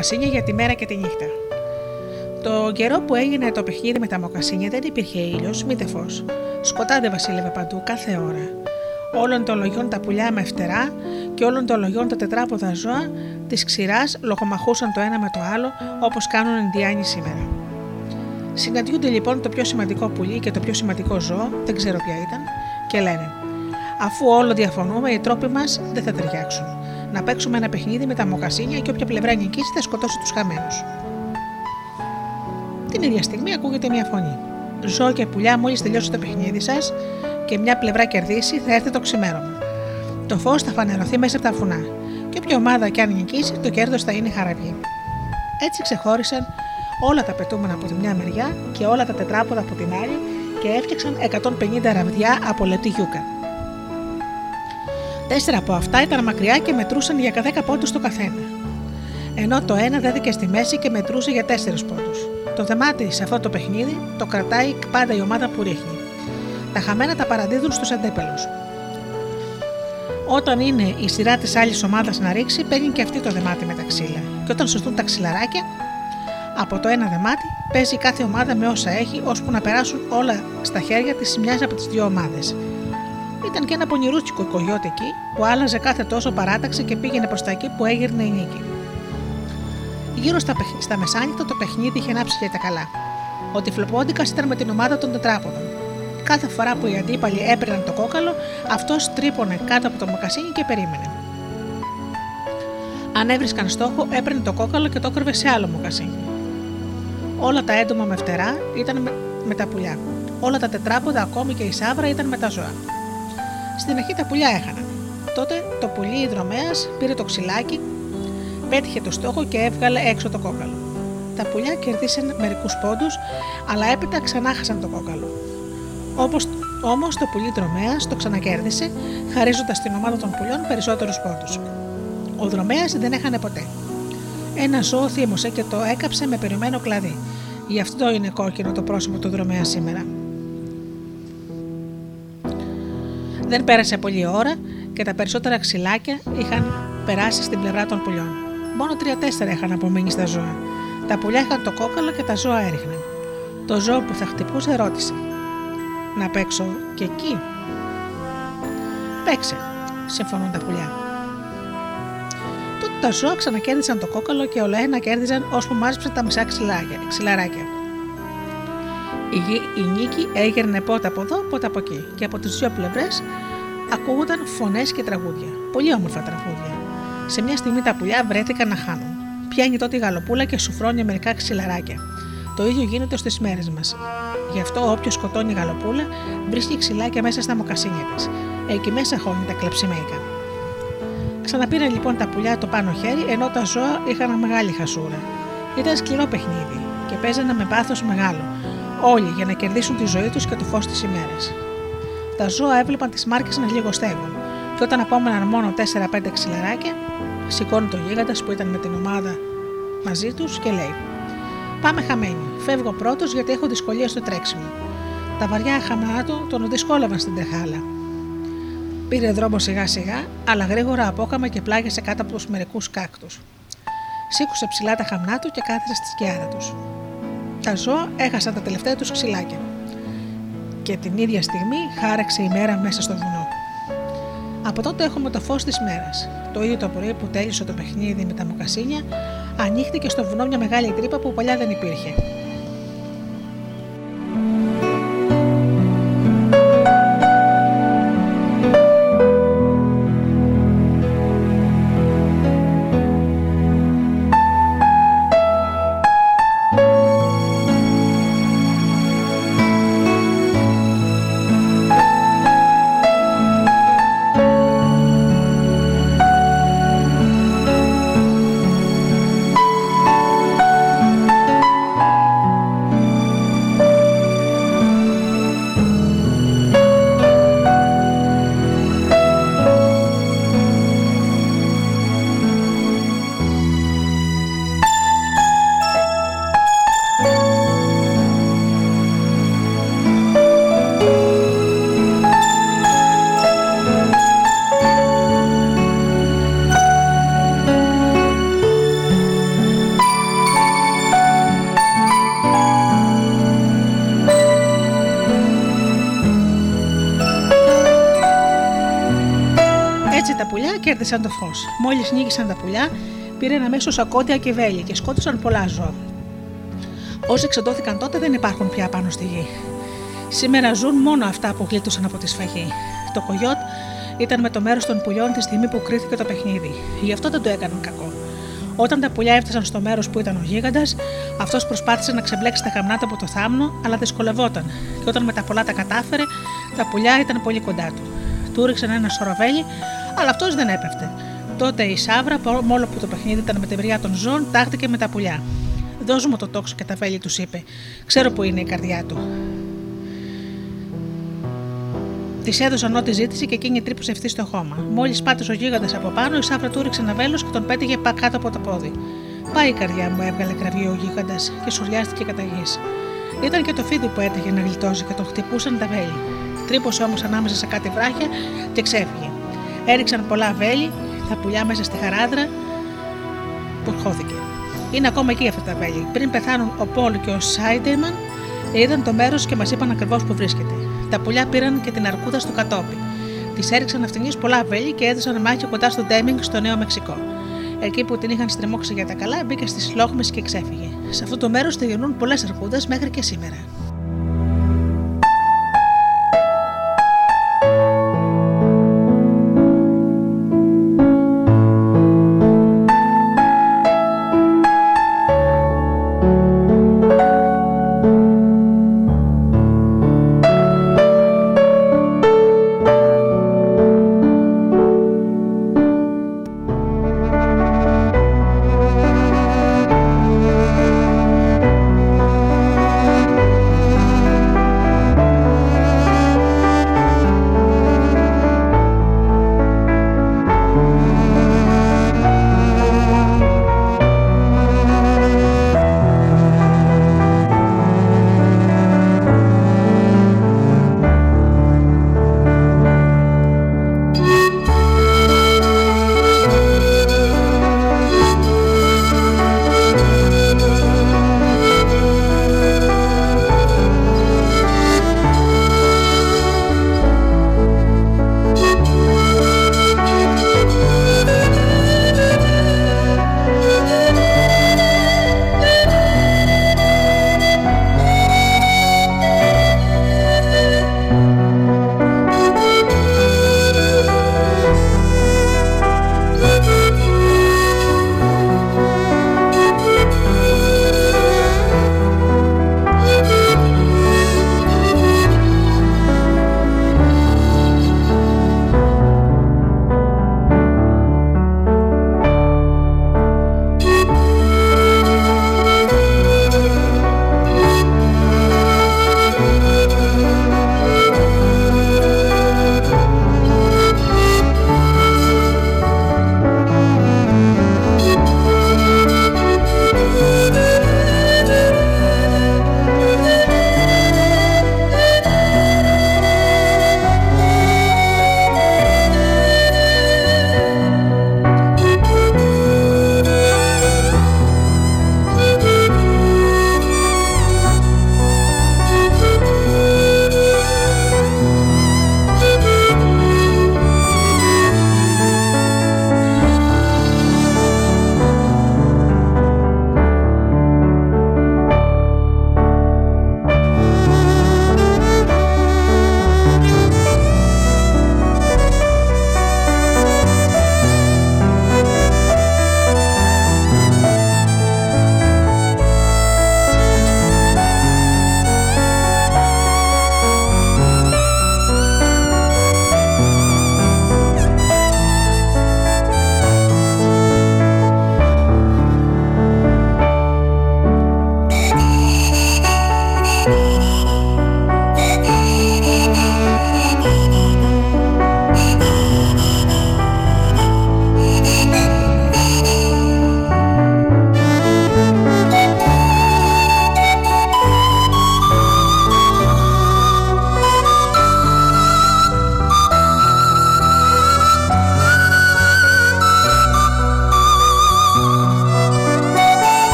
Μοκασίνια για τη μέρα και τη νύχτα. Το καιρό που έγινε το παιχνίδι με τα μοκασίνια δεν υπήρχε ήλιος, μήτε φως. Σκοτάδι βασίλευε παντού κάθε ώρα. Όλων των λογιών τα πουλιά με φτερά και όλων των λογιών τα τετράποδα ζώα της ξηράς λογομαχούσαν το ένα με το άλλο όπως κάνουν Ινδιάνοι σήμερα. Συναντιούνται λοιπόν το πιο σημαντικό πουλί και το πιο σημαντικό ζώο, δεν ξέρω ποια ήταν, και λένε: Αφού όλο διαφωνούμε, οι τρόποι μας δεν θα ταιριάξουν. Να παίξουμε ένα παιχνίδι με τα μοκασίνια και όποια πλευρά νικήσει θα σκοτώσει τους χαμένους. Την ίδια στιγμή ακούγεται μια φωνή. Ζώο και πουλιά, μόλις τελειώσει το παιχνίδι σας και μια πλευρά κερδίσει, θα έρθει το ξημέρωμα. Το φως θα φανερωθεί μέσα από τα φουνά. Και όποια ομάδα και αν νικήσει, το κέρδος θα είναι χαραβή. Έτσι ξεχώρισαν όλα τα πετούμενα από τη μια μεριά και όλα τα τετράποδα από την άλλη και έφτιαξαν 150 ραβδιά από λεπτή γιούκα. Τέσσερα από αυτά ήταν μακριά και μετρούσαν για 10 πόντους το καθένα. Ενώ το ένα δέθηκε στη μέση και μετρούσε για 4 πόντους. Το δεμάτι σε αυτό το παιχνίδι το κρατάει πάντα η ομάδα που ρίχνει. Τα χαμένα τα παραδίδουν στους αντέπελου. Όταν είναι η σειρά της άλλης ομάδας να ρίξει, παίρνει και αυτή το δεμάτι με τα ξύλα. Και όταν σωστούν τα ξυλαράκια, από το ένα δεμάτι παίζει κάθε ομάδα με όσα έχει, ώσπου να περάσουν όλα στα χέρια της μιας από τις δύο ομάδες. Ήταν και ένα πονηρούτσικο κογιότι εκεί, που άλλαζε κάθε τόσο παράταξη και πήγαινε προς τα εκεί που έγειρνε η νίκη. Γύρω στα, στα μεσάνυχτα το παιχνίδι είχε ανάψει για τα καλά. Ο Τυφλοπόντικας ήταν με την ομάδα των τετράποδων. Κάθε φορά που οι αντίπαλοι έπαιρναν το κόκαλο, αυτός τρύπωνε κάτω από το μοκασίνι και περίμενε. Αν έβρισκαν στόχο, έπαιρνε το κόκαλο και το έκρυβε σε άλλο μοκασίνι. Όλα τα έντομα με φτερά ήταν με, με τα πουλιά. Όλα τα τετράποδα, ακόμη και η σάβρα, ήταν με τα ζώα. Στην αρχή τα πουλιά έχαναν. Τότε το πουλί υδρομέα πήρε το ξυλάκι, πέτυχε το στόχο και έβγαλε έξω το κόκαλο. Τα πουλιά κερδίσαν μερικούς πόντους, αλλά έπειτα ξανά χάσαν το κόκαλο. Όμως το πουλί δρομέα το ξανακέρδισε, χαρίζοντας στην ομάδα των πουλιών περισσότερους πόντους. Ο δρομέα δεν έχανε ποτέ. Ένα ζώο θύμωσε και το έκαψε με περιμένο κλαδί. Γι' αυτό είναι κόκκινο το πρόσωπο του δρομέα σήμερα. Δεν πέρασε πολλή ώρα και τα περισσότερα ξυλάκια είχαν περάσει στην πλευρά των πουλιών. Μόνο τρία-τέσσερα είχαν απομείνει στα ζώα. Τα πουλιά είχαν το κόκαλο και τα ζώα έριχναν. Το ζώο που θα χτυπούσε ρώτησε: Να παίξω και εκεί; Παίξε, συμφωνούν τα πουλιά. Τότε τα ζώα ξανακέρδισαν το κόκαλο και όλα ένα κέρδιζαν ώσπου μάζεψαν τα μισά ξυλαράκια. Η, η νίκη έγερνε πότε από εδώ, πότε από εκεί και από τις δύο πλευρές ακούγονταν φωνές και τραγούδια. Πολύ όμορφα τραγούδια. Σε μια στιγμή τα πουλιά βρέθηκαν να χάνουν. Πιάνει τότε η γαλοπούλα και σουφρώνει μερικά ξυλαράκια. Το ίδιο γίνεται στις μέρες μας. Γι' αυτό όποιος σκοτώνει γαλοπούλα βρίσκει ξυλάκια μέσα στα μοκασίνια της. Εκεί μέσα χώνει τα κλεψιμέικα. Ξαναπήραν λοιπόν τα πουλιά το πάνω χέρι ενώ τα ζώα είχαν μεγάλη χασούρα. Ήταν σκληρό παιχνίδι και παίζανε με πάθος μεγάλο, όλοι για να κερδίσουν τη ζωή τους και το φως της ημέρας. Τα ζώα έβλεπαν τις μάρκες να λιγοστεύουν, και όταν απόμεναν μόνο 4-5 ξυλαράκια, σηκώνει το γίγαντα που ήταν με την ομάδα μαζί τους και λέει: Πάμε χαμένοι. Φεύγω πρώτος γιατί έχω δυσκολία στο τρέξιμο. Τα βαριά χαμνά του τον δυσκόλαβαν στην τρεχάλα. Πήρε δρόμο σιγά σιγά, αλλά γρήγορα απόκαμε και πλάγιασε κάτω από τους μερικούς κάκτους. Σήκωσε ψηλά τα χαμνά του και κάθισε στη σκιάδα τους. Τα ζώα έχασαν τα τελευταία τους ξυλάκια. Και την ίδια στιγμή χάραξε η μέρα μέσα στο βουνό. Από τότε έχουμε το φως της μέρας. Το ίδιο το πρωί που τέλειωσε το παιχνίδι με τα μοκασίνια, ανοίχτηκε στο βουνό μια μεγάλη τρύπα που παλιά δεν υπήρχε. Κέρδισαν το φως. Μόλις νίκησαν τα πουλιά, πήραν αμέσως ακότια και βέλη και σκότωσαν πολλά ζώα. Όσοι εξοντώθηκαν τότε δεν υπάρχουν πια πάνω στη γη. Σήμερα ζουν μόνο αυτά που γλίτωσαν από τη σφαγή. Το κογιότ ήταν με το μέρος των πουλιών τη στιγμή που κρίθηκε το παιχνίδι. Γι' αυτό δεν το έκαναν κακό. Όταν τα πουλιά έφτασαν στο μέρος που ήταν ο γίγαντας, αυτός προσπάθησε να ξεμπλέξει τα καμνάτα από το θάμνο, αλλά δυσκολευόταν. Και όταν με τα πολλά τα κατάφερε, τα πουλιά ήταν πολύ κοντά του. Του ρίξαν ένα σωροβέλι, αλλά αυτός δεν έπεφτε. Τότε η Σάβρα, μόνο που το παιχνίδι ήταν με τη βριά των ζώων, τάχτηκε με τα πουλιά. Δώσ' μου το τόξο και τα βέλη, τους είπε. Ξέρω που είναι η καρδιά του. Της έδωσαν ό,τι ζήτησε και εκείνη τρύπωσε ευθύς στο χώμα. Μόλις πάτησε ο γίγαντας από πάνω, η Σάβρα του ρίξε ένα βέλος και τον πέτυχε κάτω από το πόδι. Πάει η καρδιά μου, έβγαλε κραυγή ο γίγαντας και σουριάστηκε κατά γης. Ήταν και το φίδι που έτρεχε να γλιτώσει και τον χτυπούσαν τα βέλη. Τρύπωσε όμως ανάμεσα σε κάτι βράχια και ξέφυγε. Έριξαν πολλά βέλη, τα πουλιά μέσα στη χαράδρα που χώθηκε. Είναι ακόμα εκεί αυτά τα βέλη. Πριν πεθάνουν ο Πολ και ο Σάιντερμαν, είδαν το μέρος και μας είπαν ακριβώς που βρίσκεται. Τα πουλιά πήραν και την αρκούδα στο κατόπι. Τη έριξαν αυτήν πολλά βέλη και έδωσαν μάχη κοντά στο Ντέμινγκ στο Νέο Μεξικό. Εκεί που την είχαν στριμώξει για τα καλά, μπήκε στις λόγμε και ξέφυγε. Σε αυτό το μέρος τελειώνουν πολλές αρκούδες μέχρι και σήμερα.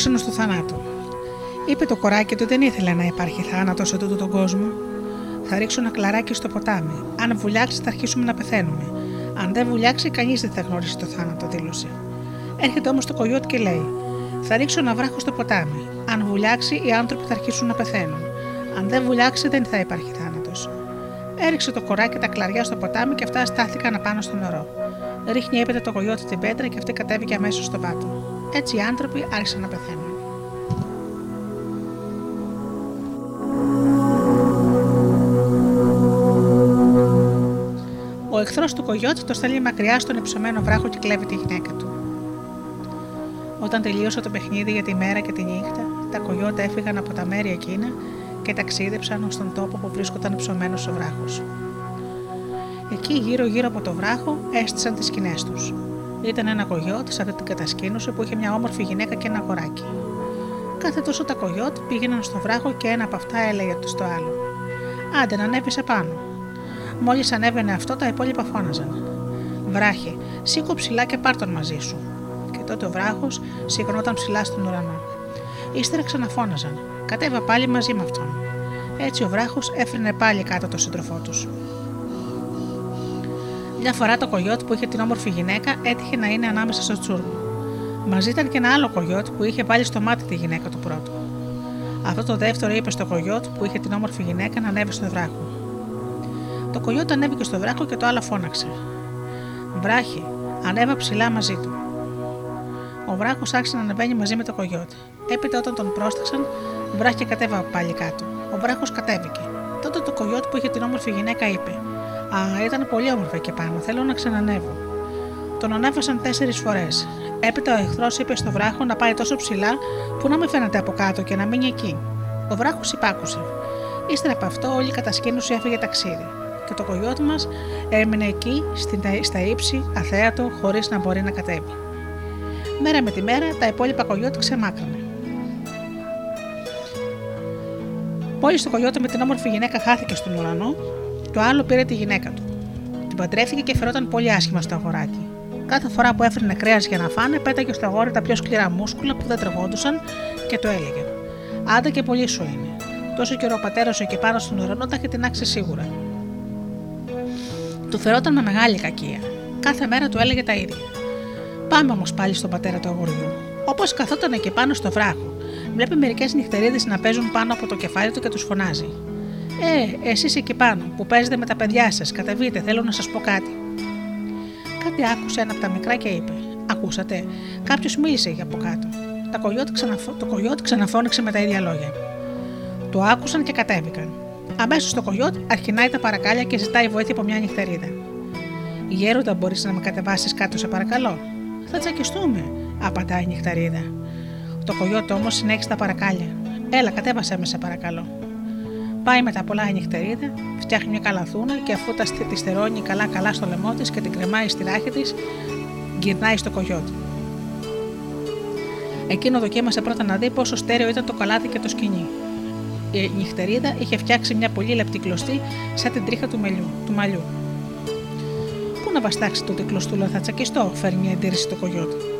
Κογιότ πρόξενο του θανάτου. Είπε το κοράκι ότι δεν ήθελε να υπάρχει θάνατος σε τούτο τον κόσμο. Θα ρίξω ένα κλαράκι στο ποτάμι. Αν βουλιάξει, θα αρχίσουμε να πεθαίνουμε. Αν δεν βουλιάξει, κανείς δεν θα γνωρίσει το θάνατο, δήλωσε. Έρχεται όμως το κογιότ και λέει: Θα ρίξω ένα βράχο στο ποτάμι. Αν βουλιάξει, οι άνθρωποι θα αρχίσουν να πεθαίνουν. Αν δεν βουλιάξει, δεν θα υπάρχει θάνατος. Έριξε το κοράκι τα κλαριά στο ποτάμι και αυτά στάθηκαν απάνω στο νερό. Ρίχνει έπειτα το κογιότ την πέτρα και αυτή κατέβηκε αμέσως στο πάτο. Έτσι οι άνθρωποι άρχισαν να πεθαίνουν. Ο εχθρός του κογιότ το στέλνει μακριά στον υψωμένο βράχο και κλέβει τη γυναίκα του. Όταν τελείωσε το παιχνίδι για τη μέρα και τη νύχτα, τα κογιότα έφυγαν από τα μέρη εκείνα και ταξίδεψαν ω τον τόπο που βρίσκονταν ψωμένο ο βράχος. Εκεί γύρω-γύρω από το βράχο έστησαν τις σκηνές τους. Ήταν ένα κογιότ σαν την κατασκήνωση που είχε μια όμορφη γυναίκα και ένα αγοράκι. Κάθε τόσο τα κογιότ πήγαιναν στο βράχο και ένα από αυτά έλεγε στο άλλο. Άντε να ανέβεις πάνω. Μόλις ανέβαινε αυτό, τα υπόλοιπα φώναζαν. Βράχε, σήκω ψηλά και πάρ τον μαζί σου. Και τότε ο βράχος σηκωνόταν ψηλά στον ουρανό. Ύστερα ξαναφώναζαν. Κατέβα πάλι μαζί με αυτόν. Έτσι ο βράχος έφερνε πάλι κάτω τον σύντροφό τους. Μια φορά το κογιότ που είχε την όμορφη γυναίκα έτυχε να είναι ανάμεσα στο τσούρμο. Μαζί ήταν και ένα άλλο κογιότ που είχε πάλι στο μάτι τη γυναίκα του πρώτου. Αυτό το δεύτερο είπε στο κογιότ που είχε την όμορφη γυναίκα να ανέβει στο βράχο. Το κογιότ ανέβηκε στο βράχο και το άλλο φώναξε. Βράχη, ανέβα ψηλά μαζί του. Ο βράχος άρχισε να ανεβαίνει μαζί με το κογιότ. Έπειτα όταν τον πρόσταξαν, βράχη κατέβα πάλι κάτω. Ο βράχος κατέβηκε. Τότε το κογιότ που είχε την όμορφη γυναίκα είπε: Α, ήταν πολύ όμορφα εκεί πάνω. Θέλω να ξανανεύω. Τον ανέβασαν τέσσερις φορές. Έπειτα ο εχθρός είπε στο βράχο να πάει τόσο ψηλά που να μην φαίνεται από κάτω και να μείνει εκεί. Ο βράχος υπάκουσε. Ύστερα από αυτό, όλη η κατασκήνωση έφυγε ταξίδι. Και το κογιότ μας έμεινε εκεί, στα ύψη, αθέατο, χωρίς να μπορεί να κατέβει. Μέρα με τη μέρα, τα υπόλοιπα κογιότ ξεμάκρανε. Μόλις το κογιότ με την όμορφη γυναίκα χάθηκε στον ουρανό, το άλλο πήρε τη γυναίκα του. Την παντρεύτηκε και φερόταν πολύ άσχημα στο αγοράκι. Κάθε φορά που έφερνε κρέας για να φάνε, πέταγε στο αγόρι τα πιο σκληρά μούσκουλα που δεν τρεγόντουσαν και το έλεγε: Άντε και πολύ σου είναι. Τόσο καιρό ο πατέρας σου εκεί πάνω στον ουρανό τα είχε την άξει σίγουρα. Του φερόταν με μεγάλη κακία. Κάθε μέρα του έλεγε τα ίδια. Πάμε όμως πάλι στον πατέρα του αγοριού. Όπως καθόταν εκεί πάνω στο βράχο, βλέπει μερικές νυχτερίδες να παίζουν πάνω από το κεφάλι του και τους φωνάζει. Ε, εσεί εκεί πάνω που παίζετε με τα παιδιά σας, κατεβείτε, θέλω να σας πω κάτι. Κάτι άκουσε ένα από τα μικρά και είπε: Ακούσατε, κάποιος μίλησε για από κάτω. Τα κογιότ ξαναφω... Το κογιότ ξαναφώνηξε με τα ίδια λόγια. Το άκουσαν και κατέβηκαν. Αμέσως το κογιότ αρχινάει τα παρακάλια και ζητάει βοήθεια από μια νυχτερίδα. Γέροντα, μπορείς να με κατεβάσεις κάτω, σε παρακαλώ. Θα τσακιστούμε, απαντάει η νυχτερίδα. Το κογιότ όμως συνέχισε τα παρακάλια. Έλα, κατέβασέ με, σε παρακαλώ. Πάει με τα πολλά η νυχτερίδα, φτιάχνει μια καλαθούνα και αφού τα τη στερώνει καλά-καλά στο λαιμό της και την κρεμάει στη ράχη της, γυρνάει στο κογιότι. Εκείνο δοκίμασε πρώτα να δει πόσο στέρεο ήταν το καλάθι και το σκηνή. Η νυχτερίδα είχε φτιάξει μια πολύ λεπτή κλωστή σαν την τρίχα του, μελιού, του μαλλιού. Πού να βαστάξει το κλωστούλο, θα τσακιστώ, φέρνει μια εντήρηση το κογιότι.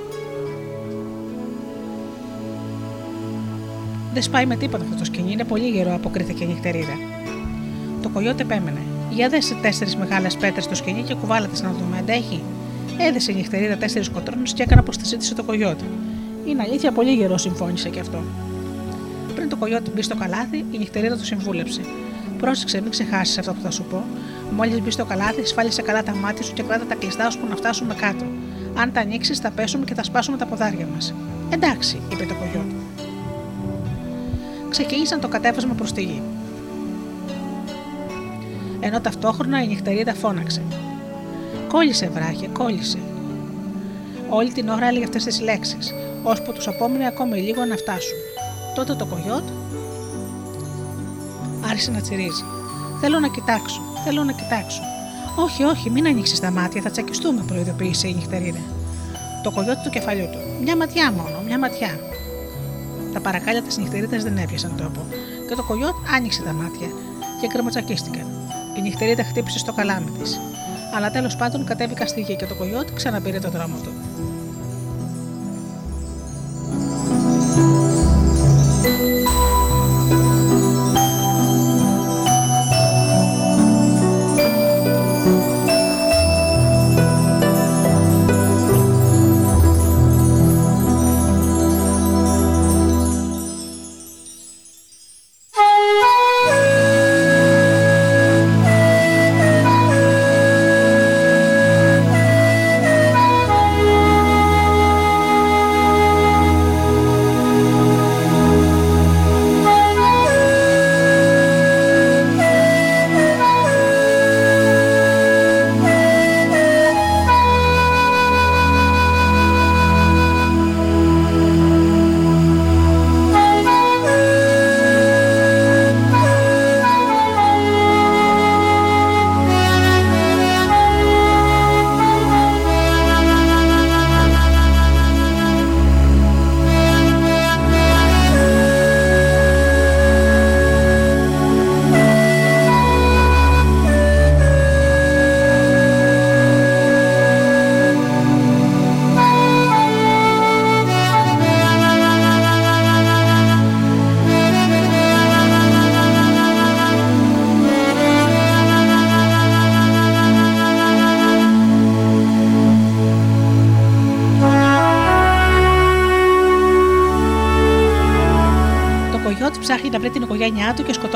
Δεν σπάει με τίποτα αυτό το σκηνή, είναι πολύ γερό, αποκρίθηκε η νυχτερίδα. Το κογιότ επέμενε. Για δες τέσσερις μεγάλες πέτρες στο σκηνή και κουβάλατες να δούμε, αντέχει; Έδεσε η νυχτερίδα τέσσερις κοτρώνες και έκανε όπω τη ζήτησε το κογιότ. Είναι αλήθεια, πολύ γερό, συμφώνησε και αυτό. Πριν το κογιότ μπει στο καλάθι, η νυχτερίδα του συμβούλεψε. Πρόσεξε, μην ξεχάσεις αυτό που θα σου πω. Μόλις μπει στο καλάθι, σφάλισε καλά τα μάτια σου και κράτα τα κλειστά ώσπου να φτάσουμε κάτω. Αν τα ανοίξεις, θα πέσουμε και θα σπάσουμε τα ποδάρια μας. Εντάξει, είπε το κογιότ ξεκίνησαν το κατέβασμα προς τη γη. Ενώ ταυτόχρονα η νυχτερίδα φώναξε. Κόλλησε, βράχε, κόλλησε. Όλη την ώρα έλεγε αυτές τις λέξεις, ώσπου τους απόμενε ακόμη λίγο να φτάσουν. Τότε το κογιότ άρχισε να τσιρίζει. Θέλω να κοιτάξω, θέλω να κοιτάξω. Όχι, όχι, μην ανοίξεις τα μάτια, θα τσακιστούμε, προειδοποίησε η νυχτερίδα. Το κογιότ του κεφαλιού του. Μια ματιά μόνο, μια ματιά. Τα παρακάλια τη νυχτερίδα δεν έπιασαν τόπο και το κογιότ άνοιξε τα μάτια και κρεμοτσακίστηκε. Η νυχτερίδα χτύπησε στο καλάμι της. Αλλά τέλος πάντων κατέβηκα στη γη και το κογιότ ξαναπήρε το δρόμο του.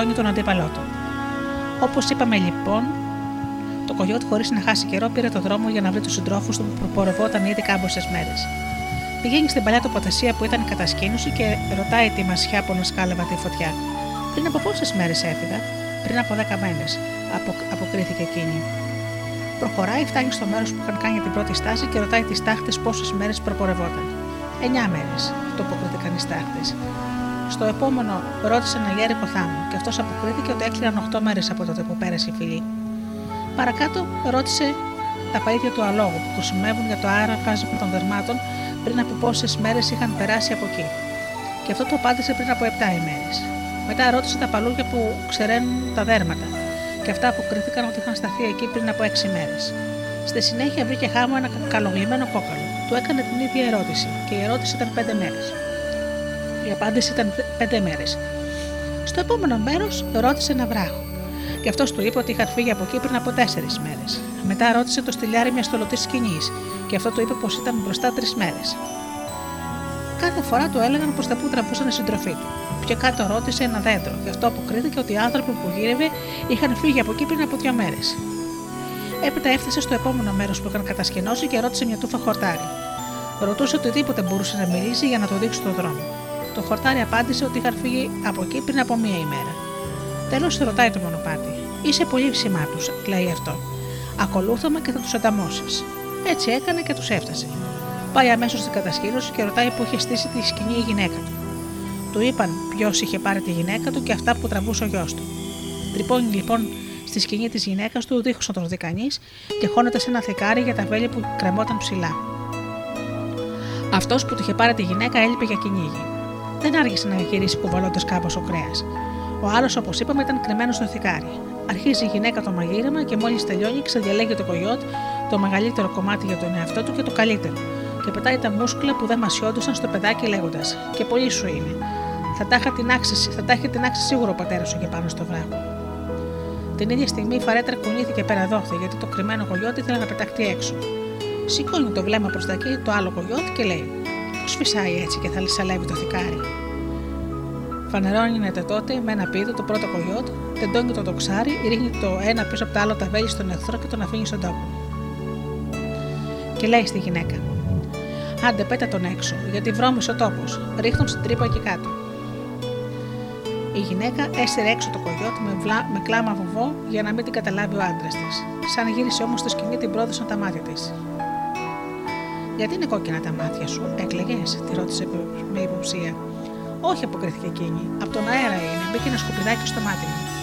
Σκοτώνει τον αντίπαλό του. Όπως είπαμε λοιπόν, το κογιότ χωρίς να χάσει καιρό πήρε το δρόμο για να βρει τους συντρόφους του που προπορευόταν ήδη κάμποσε μέρες. Πηγαίνει στην παλιά τοποθεσία που ήταν η κατασκήνωση και ρωτάει τη μασιά που σκάλευα τη φωτιά. Πριν από πόσες μέρες έφυγα, πριν από δέκα μέρε, αποκρίθηκε εκείνη. Προχωράει, φτάνει στο μέρος που είχαν κάνει την πρώτη στάση και ρωτάει τις τάχτες πόσες μέρες προπορευόταν. Εννιά μέρες, το αποκρίθηκαν οι στάχτες. Στο επόμενο ρώτησε ένα γέρικο θάμο και αυτός αποκρίθηκε ότι έκλειναν 8 μέρες από τότε που πέρασε η φυλή. Παρακάτω ρώτησε τα παίδια του αλόγου που χρησιμεύουν για το άραφασμα των δερμάτων πριν από πόσες μέρες είχαν περάσει από εκεί. Και αυτό το απάντησε πριν από 7 ημέρες. Μετά ρώτησε τα παλούκια που ξεραίνουν τα δέρματα και αυτά αποκρίθηκαν ότι είχαν σταθεί εκεί πριν από 6 μέρες. Στη συνέχεια βρήκε χάμω ένα καλογλυμμένο κόκαλο. Του έκανε την ίδια ερώτηση και η ερώτηση ήταν 5 μέρες. Η απάντηση ήταν 5 μέρες. Στο επόμενο μέρος ρώτησε ένα βράχο και αυτός του είπε ότι είχαν φύγει από εκεί πριν από 4 μέρες. Μετά ρώτησε το στυλιάρι μιας στολωτής σκηνής και αυτό του είπε πως ήταν μπροστά τρεις μέρες. Κάθε φορά του έλεγαν πως τα που τραβούσαν η συντροφή του. Πιο κάτω ρώτησε ένα δέντρο, και αυτό αποκρίθηκε ότι οι άνθρωποι που γύρευε είχαν φύγει από εκεί πριν από δύο μέρες. Έπειτα έφτασε στο επόμενο μέρος που είχαν κατασκηνώσει και ρώτησε μια τούφα χορτάρι. Ρωτούσε οτιδήποτε μπορούσε να μιλήσει για να το δείξει το δρόμο. Το χορτάρι απάντησε ότι είχαν φύγει από εκεί πριν από μία ημέρα. Τέλος ρωτάει το μονοπάτι. Είσαι πολύ ψημά τους, λέει αυτό. Ακολούθαμε και θα τους ανταμώσει. Έτσι έκανε και τους έφτασε. Πάει αμέσως στην κατασκήνωση και ρωτάει που είχε στήσει τη σκηνή η γυναίκα του. Του είπαν ποιος είχε πάρει τη γυναίκα του και αυτά που τραβούσε ο γιος του. Τρυπώνει λοιπόν στη σκηνή της γυναίκας του, δίχως να τον δει κανείς, και χώνεται σε ένα θεκάρι για τα βέλη που κρεμόταν ψηλά. Αυτός που του είχε πάρει τη γυναίκα έλειπε για κυνήγι. Δεν άργησε να γυρίσει κουβαλώντας κάπως ο κρέας. Ο άλλος, όπως είπαμε, ήταν κρυμμένος στο θηκάρι. Αρχίζει η γυναίκα το μαγείρεμα και μόλις τελειώνει, ξεδιαλέγει το κογιότ, το μεγαλύτερο κομμάτι για τον εαυτό του και το καλύτερο. Και πετάει τα μούσκουλα που δεν μασιόντουσαν στο παιδάκι λέγοντας: Και πολύ σου είναι. Θα τα, την άξιση, θα τα έχει την άξιση σίγουρο ο πατέρας σου και πάνω στο βράχο. Την ίδια στιγμή η φαρέτρα κουνήθηκε πέρα δόχθη γιατί το κρυμμένο κογιότ ήθελε να πεταχτεί έξω. Σηκώνει το βλέμμα προς τα εκεί το άλλο κογιότ και λέει: Πώς φυσάει έτσι και θα λυσαλεύει το θικάρι. Φανερώνεται τότε με ένα πίδο το πρώτο κογιότ, τεντώνει το τοξάρι, ρίχνει το ένα πίσω από το άλλο τα βέλη στον εχθρό και τον αφήνει στον τόπο. Και λέει στη γυναίκα: Άντε, πέτα τον έξω, γιατί βρώμησε ο τόπος. Ρίχνουν στην τρύπα εκεί κάτω. Η γυναίκα έσυρε έξω το κογιότ με, βλά, με κλάμα βουβό για να μην την καταλάβει ο άντρας της. Σαν γύρισε όμως στο σκηνή, την πρόδωσαν τα μάτια της. Γιατί είναι κόκκινα τα μάτια σου, έκλεγε, τη ρώτησε με υποψία. Όχι, αποκρίθηκε εκείνη. Από τον αέρα είναι. Μπήκε ένα σκουπιδάκι στο μάτι μου.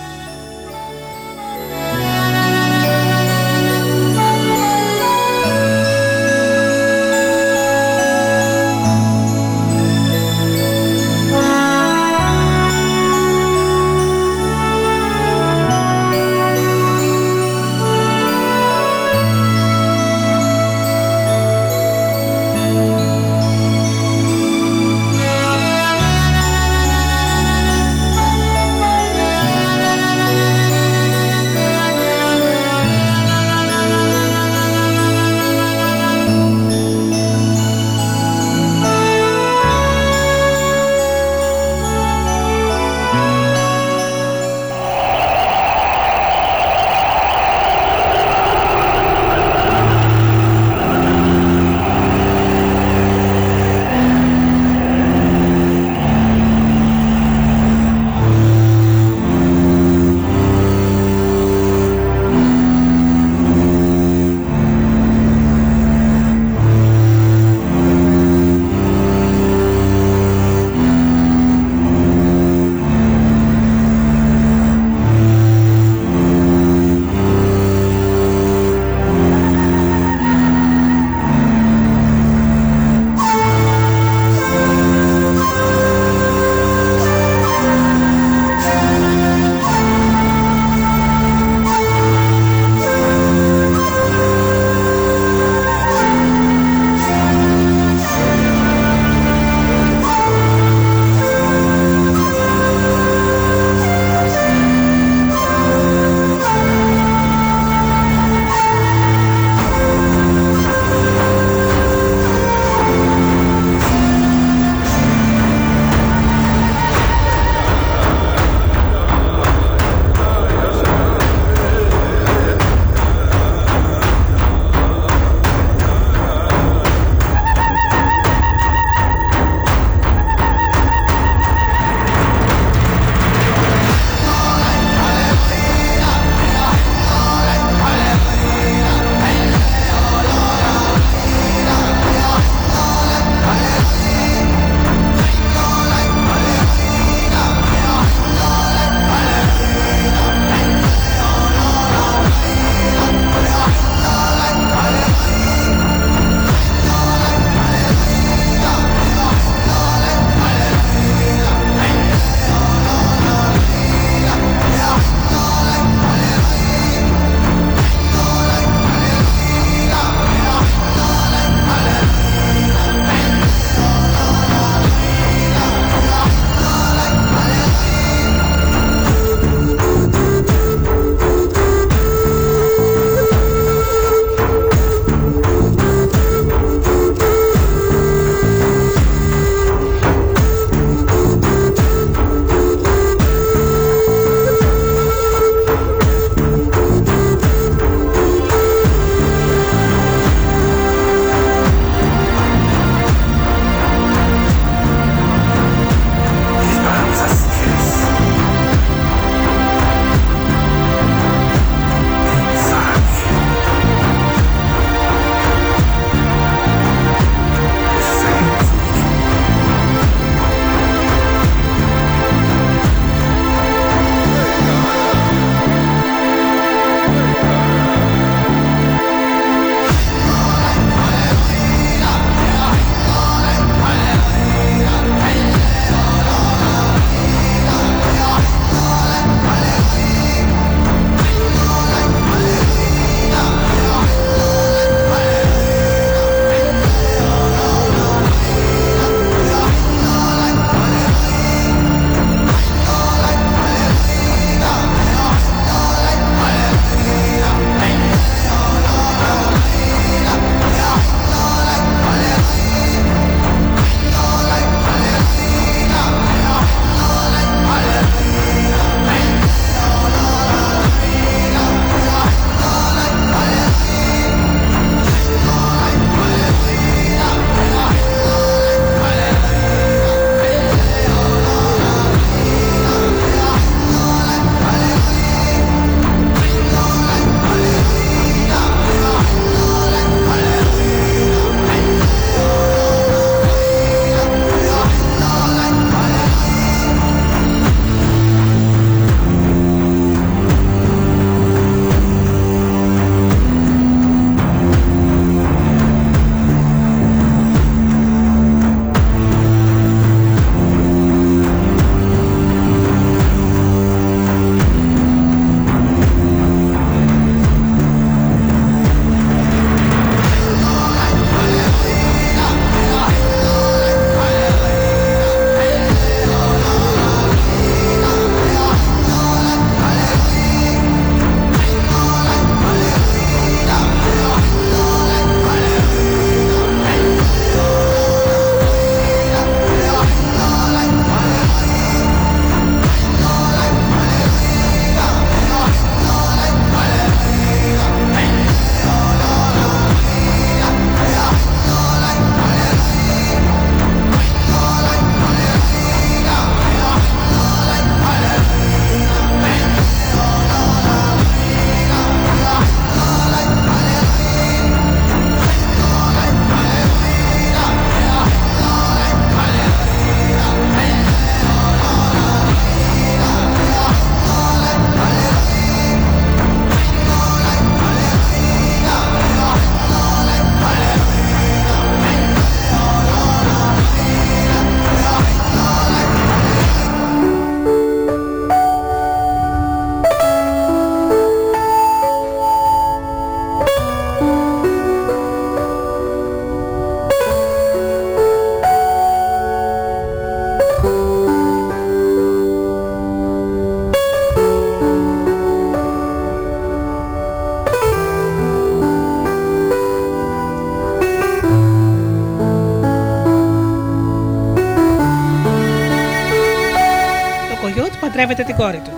Λατρεύετε την κόρη του.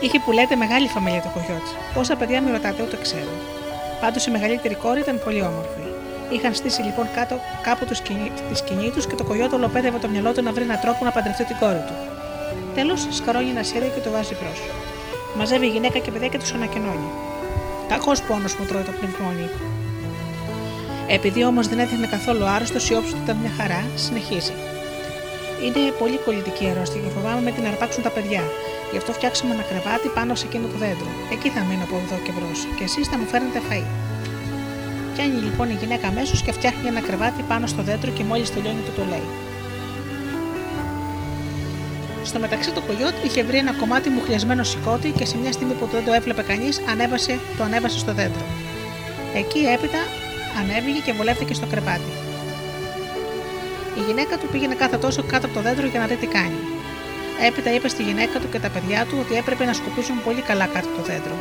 Είχε που λέτε μεγάλη φαμίλια το κογιότ. Πόσα παιδιά με ρωτάτε, ούτε ξέρω. Πάντως η μεγαλύτερη κόρη ήταν πολύ όμορφη. Είχαν στήσει λοιπόν κάτω κάπου τη σκηνή τους και το κογιότ ολοπέδευε το μυαλό του να βρει έναν τρόπο να παντρευτεί την κόρη του. Τέλος, σκαρώνει ένα σχέδιο και το βάζει μπρος. Μαζεύει γυναίκα και παιδιά και τους ανακοινώνει. Κακός πόνος μου τρώει το πνευμόνι. Επειδή όμως δεν έδειχνε καθόλου άρρωστος, η όψη του ήταν μια χαρά, συνεχίζει. Είναι πολύ κολλητική αρρώστια και φοβάμαι με την αρπάξουν τα παιδιά. Γι' αυτό φτιάξαμε ένα κρεβάτι πάνω σε εκείνο το δέντρο. Εκεί θα μείνω από εδώ και μπρος. Και εσείς θα μου φέρνετε φαΐ. Πιάνει λοιπόν η γυναίκα αμέσως και φτιάχνει ένα κρεβάτι πάνω στο δέντρο και μόλις τελειώνει το το λέει. Στο μεταξύ το κογιότ είχε βρει ένα κομμάτι μουχλιασμένο σηκώτη και σε μια στιγμή που δεν το έβλεπε κανείς, ανέβασε, το ανέβασε στο δέντρο. Εκεί έπειτα ανέβηκε και βολεύτηκε στο κρεβάτι. Η γυναίκα του πήγαινε κάθε τόσο κάτω από το δέντρο για να δει τι κάνει. Έπειτα είπε στη γυναίκα του και τα παιδιά του ότι έπρεπε να σκουπίσουν πολύ καλά κάτω από το δέντρο.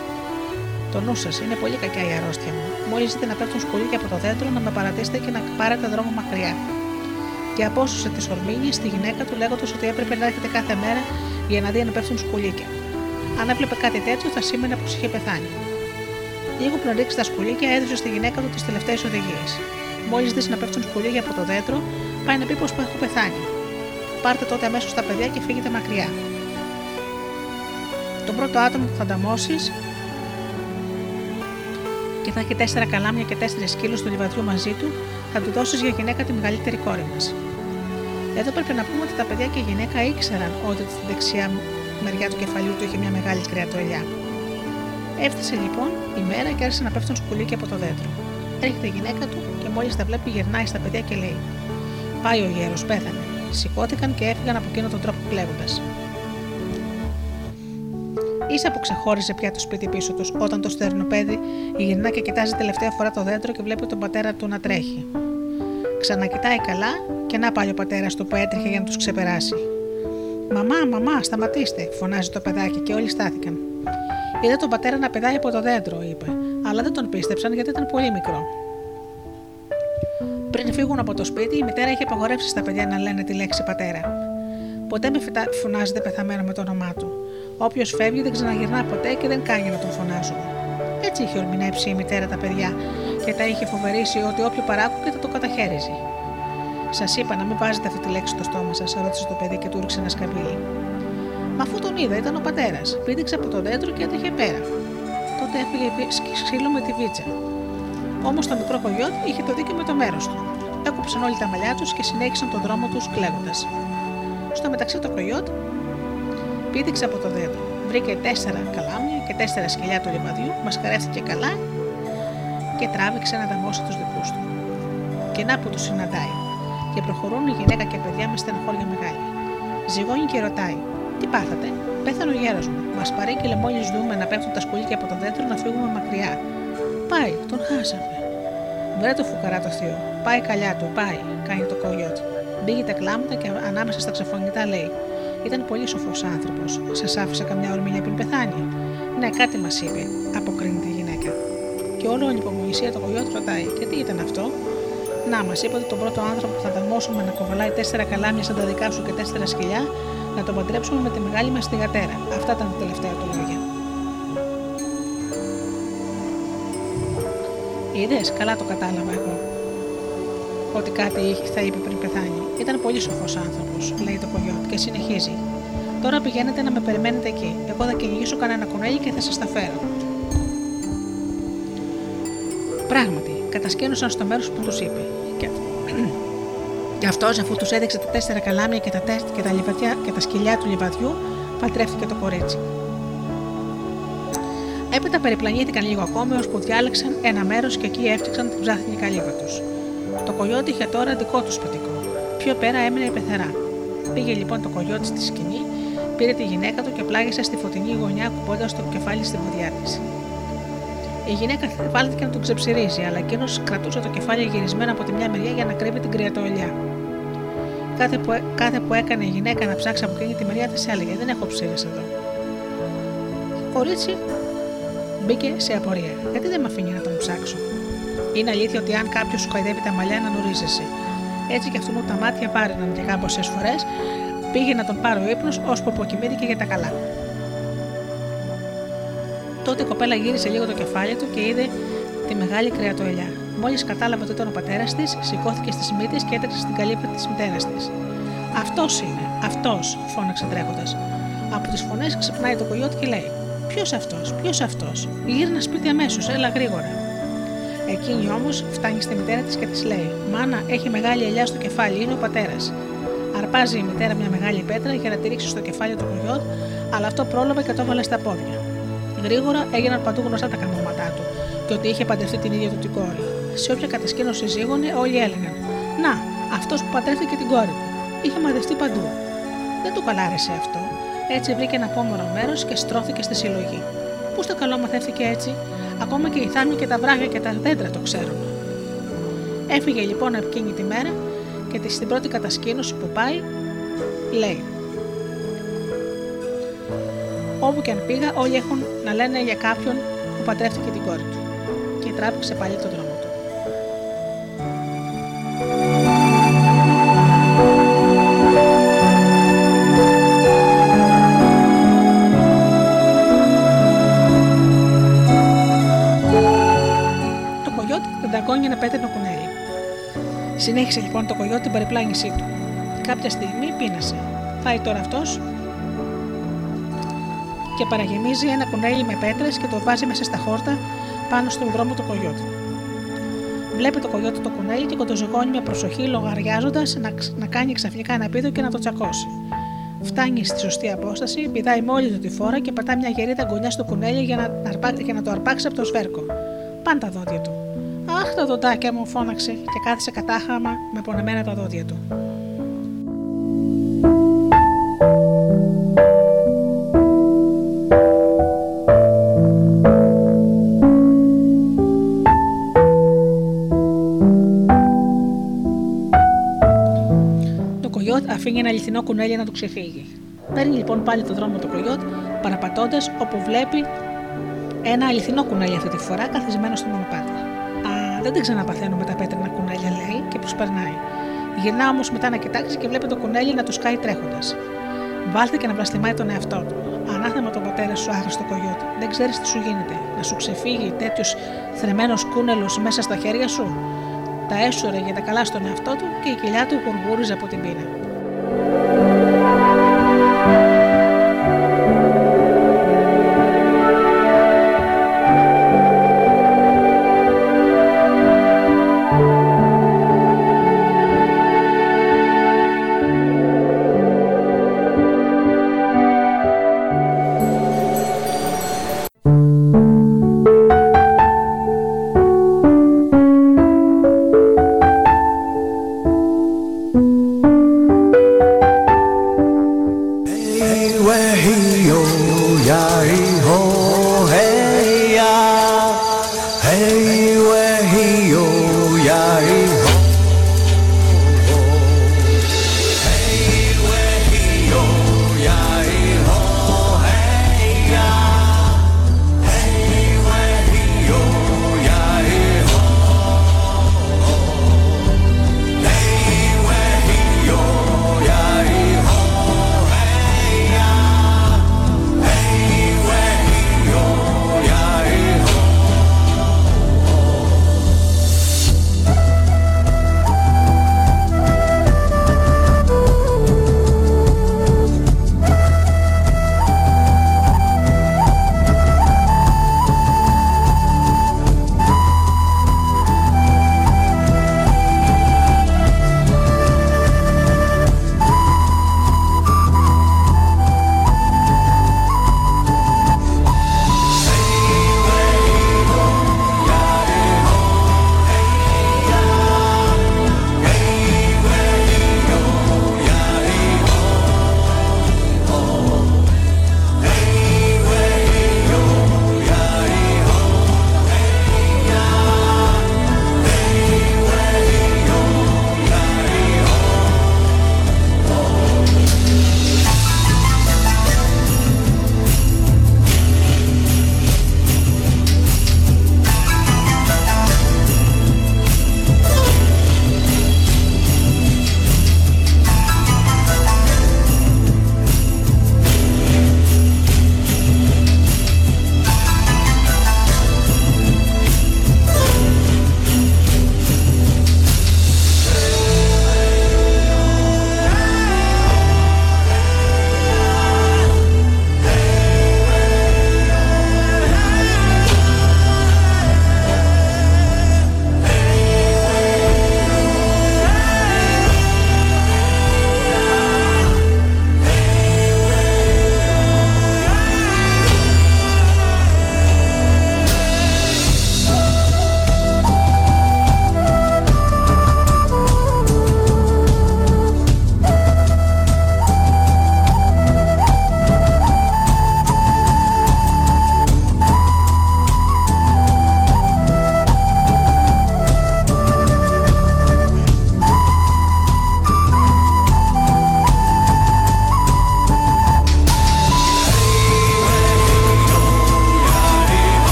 Το νου σας, είναι πολύ κακιά η αρρώστια μου. Μόλις δείτε να πέφτουν σκουλίκια από το δέντρο, να με παρατήσετε και να πάρετε δρόμο μακριά. Και απόσωσε τη Ορμήνη στη γυναίκα του λέγοντας ότι έπρεπε να έρχεται κάθε μέρα για να δει αν πέφτουν σκουλίκια. Αν έβλεπε κάτι τέτοιο, θα σήμαινε πως είχε πεθάνει. Λίγο πριν ρίξει τα σκουλίκια, έδωσε στη γυναίκα του τις τελευταίες οδηγίες. Μόλις δεις να πέφτουν σκουλίκια από το δέντρο, πάει να πει πως έχω πεθάνει. Πάρτε τότε αμέσως τα παιδιά και φύγετε μακριά. Το πρώτο άτομο που θα ανταμώσει και θα έχει τέσσερα καλάμια και τέσσερις κύλου του λιβαδιού μαζί του, θα του δώσεις για γυναίκα τη μεγαλύτερη κόρη μας. Εδώ πρέπει να πούμε ότι τα παιδιά και η γυναίκα ήξεραν ότι στη δεξιά μεριά του κεφαλιού του είχε μια μεγάλη κρεατοελιά. Έφτασε λοιπόν η μέρα και άρχισε να πέφτουν σκουλίκια από το δέντρο. Έρχεται η γυναίκα του και μόλις τα βλέπει γυρνάει στα παιδιά και λέει: Πάει ο γέρος, πέθανε. Σηκώθηκαν και έφυγαν από εκείνον τον τρόπο κλέβοντας. σα που ξεχώρισε πια το σπίτι πίσω τους, όταν το στερνοπέδι γυρνά και κοιτάζει τελευταία φορά το δέντρο και βλέπει τον πατέρα του να τρέχει. Ξανακοιτάει καλά και να πάλι ο πατέρας του που έτρεχε για να τους ξεπεράσει. Μαμά, μαμά, σταματήστε, φωνάζει το παιδάκι και όλοι στάθηκαν. Είδε τον πατέρα να πετάει από το δέντρο, είπε, αλλά δεν τον πίστεψαν γιατί ήταν πολύ μικρό. Πριν φύγουν από το σπίτι, η μητέρα είχε απαγορεύσει στα παιδιά να λένε τη λέξη πατέρα. Ποτέ με φωνάζεται πεθαμένο με το όνομά του. Όποιος φεύγει δεν ξαναγυρνά ποτέ και δεν κάνει να τον φωνάζουν. Έτσι είχε ορμηνέψει η μητέρα τα παιδιά και τα είχε φοβερήσει ότι όποιο παράκουγε θα το καταχέριζε. Σας είπα να μην βάζετε αυτή τη λέξη στο στόμα σας, ρώτησε το παιδί και του ρίξε ένα σκαμπίλι. Μα αφού τον είδα, ήταν ο πατέρας. Πήδηξε από το δέντρο και έτρεχε πέρα. Τότε έφυγε ξύλο με τη βίτσα. Όμως το μικρό κογιότ είχε το δίκιο με το μέρος του. Έκοψαν όλοι τα μαλλιά τους και συνέχισαν τον δρόμο τους κλαίγοντας. Στο μεταξύ το κογιότ πήδηξε από το δέντρο. Βρήκε τέσσερα καλάμια και τέσσερα σκυλιά του λιβαδιού, μασκαρεύτηκε καλά και τράβηξε να δαμώσει τους δικούς του. Και να που τους συναντάει. Και προχωρούν η γυναίκα και παιδιά με στενοχώρια μεγάλη. Ζυγώνει και ρωτάει: Τι πάθατε, πέθανε ο γέρος μου. Μας παρέκειλε μόλις δούμε να πέφτουν τα σκουλίκια από το δέντρο να φύγουμε μακριά. Πάει, τον χάσαμε. Βρε το φουκαρά το θείο. Πάει καλιά του, πάει, κάνει το κογιότ. Μπήγε τα κλάματα και ανάμεσα στα ξεφωνητά λέει: Ήταν πολύ σοφός άνθρωπος. Σας άφησε καμιά ορμήλια πριν πεθάνει. Ναι, κάτι μας είπε, αποκρίνεται η γυναίκα. Και όλο η υπομονησία το κογιότ ρωτάει: Και τι ήταν αυτό; Να, μας είπε ότι τον πρώτο άνθρωπο που θα ταρμόσουμε να κοβαλάει τέσσερα καλάμια σαν τα δικά σου και τέσσερα σκυλιά, να τον παντρέψουμε με τη μεγάλη μας θηγατέρα. Αυτά ήταν τα τελευταία του λόγια. Είδες, καλά το κατάλαβα εγώ. Ότι κάτι θα είπε πριν πεθάνει. Ήταν πολύ σοφός άνθρωπος, λέει το κογιότ και συνεχίζει. Τώρα πηγαίνετε να με περιμένετε εκεί. Εγώ θα κυνηγήσω κανένα κουνέλι και θα σας τα φέρω. Πράγματι, κατασκήνωσαν στο μέρος που τους είπε. Και, και αυτός, αφού τους έδειξε τα τέσσερα καλάμια και τα, τέσ... και τα, και τα σκυλιά του λιβαδιού, παντρεύτηκε το κορίτσι. Έπειτα περιπλανήθηκαν λίγο ακόμη, ώσπου διάλεξαν ένα μέρος και εκεί έφτιαξαν την ψάχνη καλύβα τους. Το κογιότι είχε τώρα δικό τους σπιτικό. Πιο πέρα έμεινε η πεθερά. Πήγε λοιπόν το κογιότι στη σκηνή, πήρε τη γυναίκα του και πλάγισε στη φωτεινή γωνιά κουμπώντας το κεφάλι στη βουδιά της. Η γυναίκα βάλθηκε να τον ξεψυρίζει, αλλά εκείνος κρατούσε το κεφάλι γυρισμένο από τη μια μεριά για να κρύβει την κρυατοελιά. Κάθε που, κάθε που έκανε η γυναίκα να ψάξει από εκείνη τη μεριά της έλεγε: Δεν έχω ψήρες εδώ. Κορίτσι μπήκε σε απορία. Γιατί δεν με αφήνει να τον ψάξω; Είναι αλήθεια ότι αν κάποιος σου χαϊδεύει τα μαλλιά να νουρίζεσαι. Έτσι κι αυτού μου τα μάτια βάριναν και κάμποσες φορές, Πήγε να τον πάρει ο ύπνος, ώσπου αποκοιμήθηκε για τα καλά. Τότε η κοπέλα γύρισε λίγο το κεφάλι του και είδε τη μεγάλη κρεατοελιά. Μόλις κατάλαβε ότι ήταν ο πατέρας της, σηκώθηκε στι μύτε και έτρεξε στην καλύπτα της μητέρας της. Αυτός είναι, αυτός, φώναξε τρέχοντας. Από τις φωνές ξυπνάει το κογιότ και λέει: Ποιος αυτός, ποιος αυτός, γύρνα σπίτι αμέσως, έλα γρήγορα. Εκείνη όμως φτάνει στη μητέρα της και της λέει: Μάνα, έχει μεγάλη ελιά στο κεφάλι, είναι ο πατέρας. Αρπάζει η μητέρα μια μεγάλη πέτρα για να τη ρίξει στο κεφάλι του κογιότ, αλλά αυτό πρόλαβε και το έβαλε στα πόδια. Γρήγορα έγιναν παντού γνωστά τα καμώματά του και ότι είχε παντρευτεί την ίδια του την κόρη. Σε όποια κατασκήνωση ζήγωνε, όλοι έλεγαν: Να, αυτός που παντρεύτηκε την κόρη του. Είχε μαδευτεί παντού. Δεν του καλάρεσε αυτό. Έτσι βρήκε ένα πόμορο μέρος και στρώθηκε στη συλλογή. Πού στο καλό μαθαίθηκε έτσι, ακόμα και οι θάμοι και τα βράχια και τα δέντρα το ξέρουν. Έφυγε λοιπόν εκείνη τη μέρα και στην πρώτη κατασκήνωση που πάει, λέει: Όπου και αν πήγα, όλοι έχουν να λένε για κάποιον που παντρεύτηκε την κόρη του. Και τράβηξε πάλι τον δρόμο Συνέχισε λοιπόν το κογιότ την παρεπλάνησή του. Κάποια στιγμή πείνασε. Πάει τώρα αυτός και παραγεμίζει ένα κουνέλι με πέτρες και το βάζει μέσα στα χόρτα πάνω στον δρόμο του κογιότη. Βλέπει το κογιότη το κουνέλι και κοντοζυγώνει με προσοχή, λογαριάζοντας να, να κάνει ξαφνικά ένα πίδο και να το τσακώσει. Φτάνει στη σωστή απόσταση, πηδάει μόλι του τη φόρα και πατά μια γερίδα γκονιά στο κουνέλι για να, για να το αρπάξει από το σβέρκο. Πάνε τα δόντια του. Αχ, τα δοντάκια μου, φώναξε και κάθισε κατάχαμα με πονεμένα τα δόντια του. αφήνει ένα αληθινό κουνέλι να του ξεφύγει. Παίρνει λοιπόν πάλι το δρόμο του κογιότ, παραπατώντας όπου βλέπει ένα αληθινό κουνέλι αυτή τη φορά καθισμένο στο μονοπάτι. Α, δεν την ξαναπαθαίνω με τα πέτρινα κουνέλια, λέει και προσπερνάει. Γυρνά όμως μετά να κοιτάξει και βλέπει το κουνέλι να του σκάει τρέχοντας. Βάλθηκε να βλαστημάει τον εαυτό του. Ανάθεμα τον πατέρα σου, άχρηστο κογιότ. Δεν ξέρεις τι σου γίνεται. Να σου ξεφύγει τέτοιος θρεμένος κούνελος μέσα στα χέρια σου; Τα έσωρε για τα καλά στον εαυτό του και η κοιλιά του γουργούριζε από την πείνα.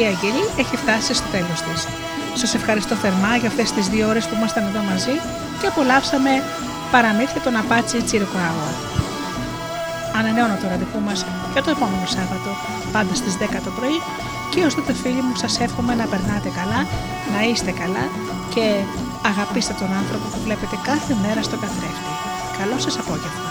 Με τη Γεωργία Αγγελή έχει φτάσει στο τέλος της. Σας ευχαριστώ θερμά για αυτές τις δύο ώρες που ήμασταν εδώ μαζί και απολαύσαμε παραμύθια τον Απάτσι Τσιρκουάουα. Ανανεώνω το ραντεβού μας για το επόμενο Σάββατο, πάντα στις 10 το πρωί. Και ως τότε, φίλοι μου, σας εύχομαι να περνάτε καλά, να είστε καλά και αγαπήστε τον άνθρωπο που βλέπετε κάθε μέρα στο καθρέφτη. Καλό σας απόγευμα.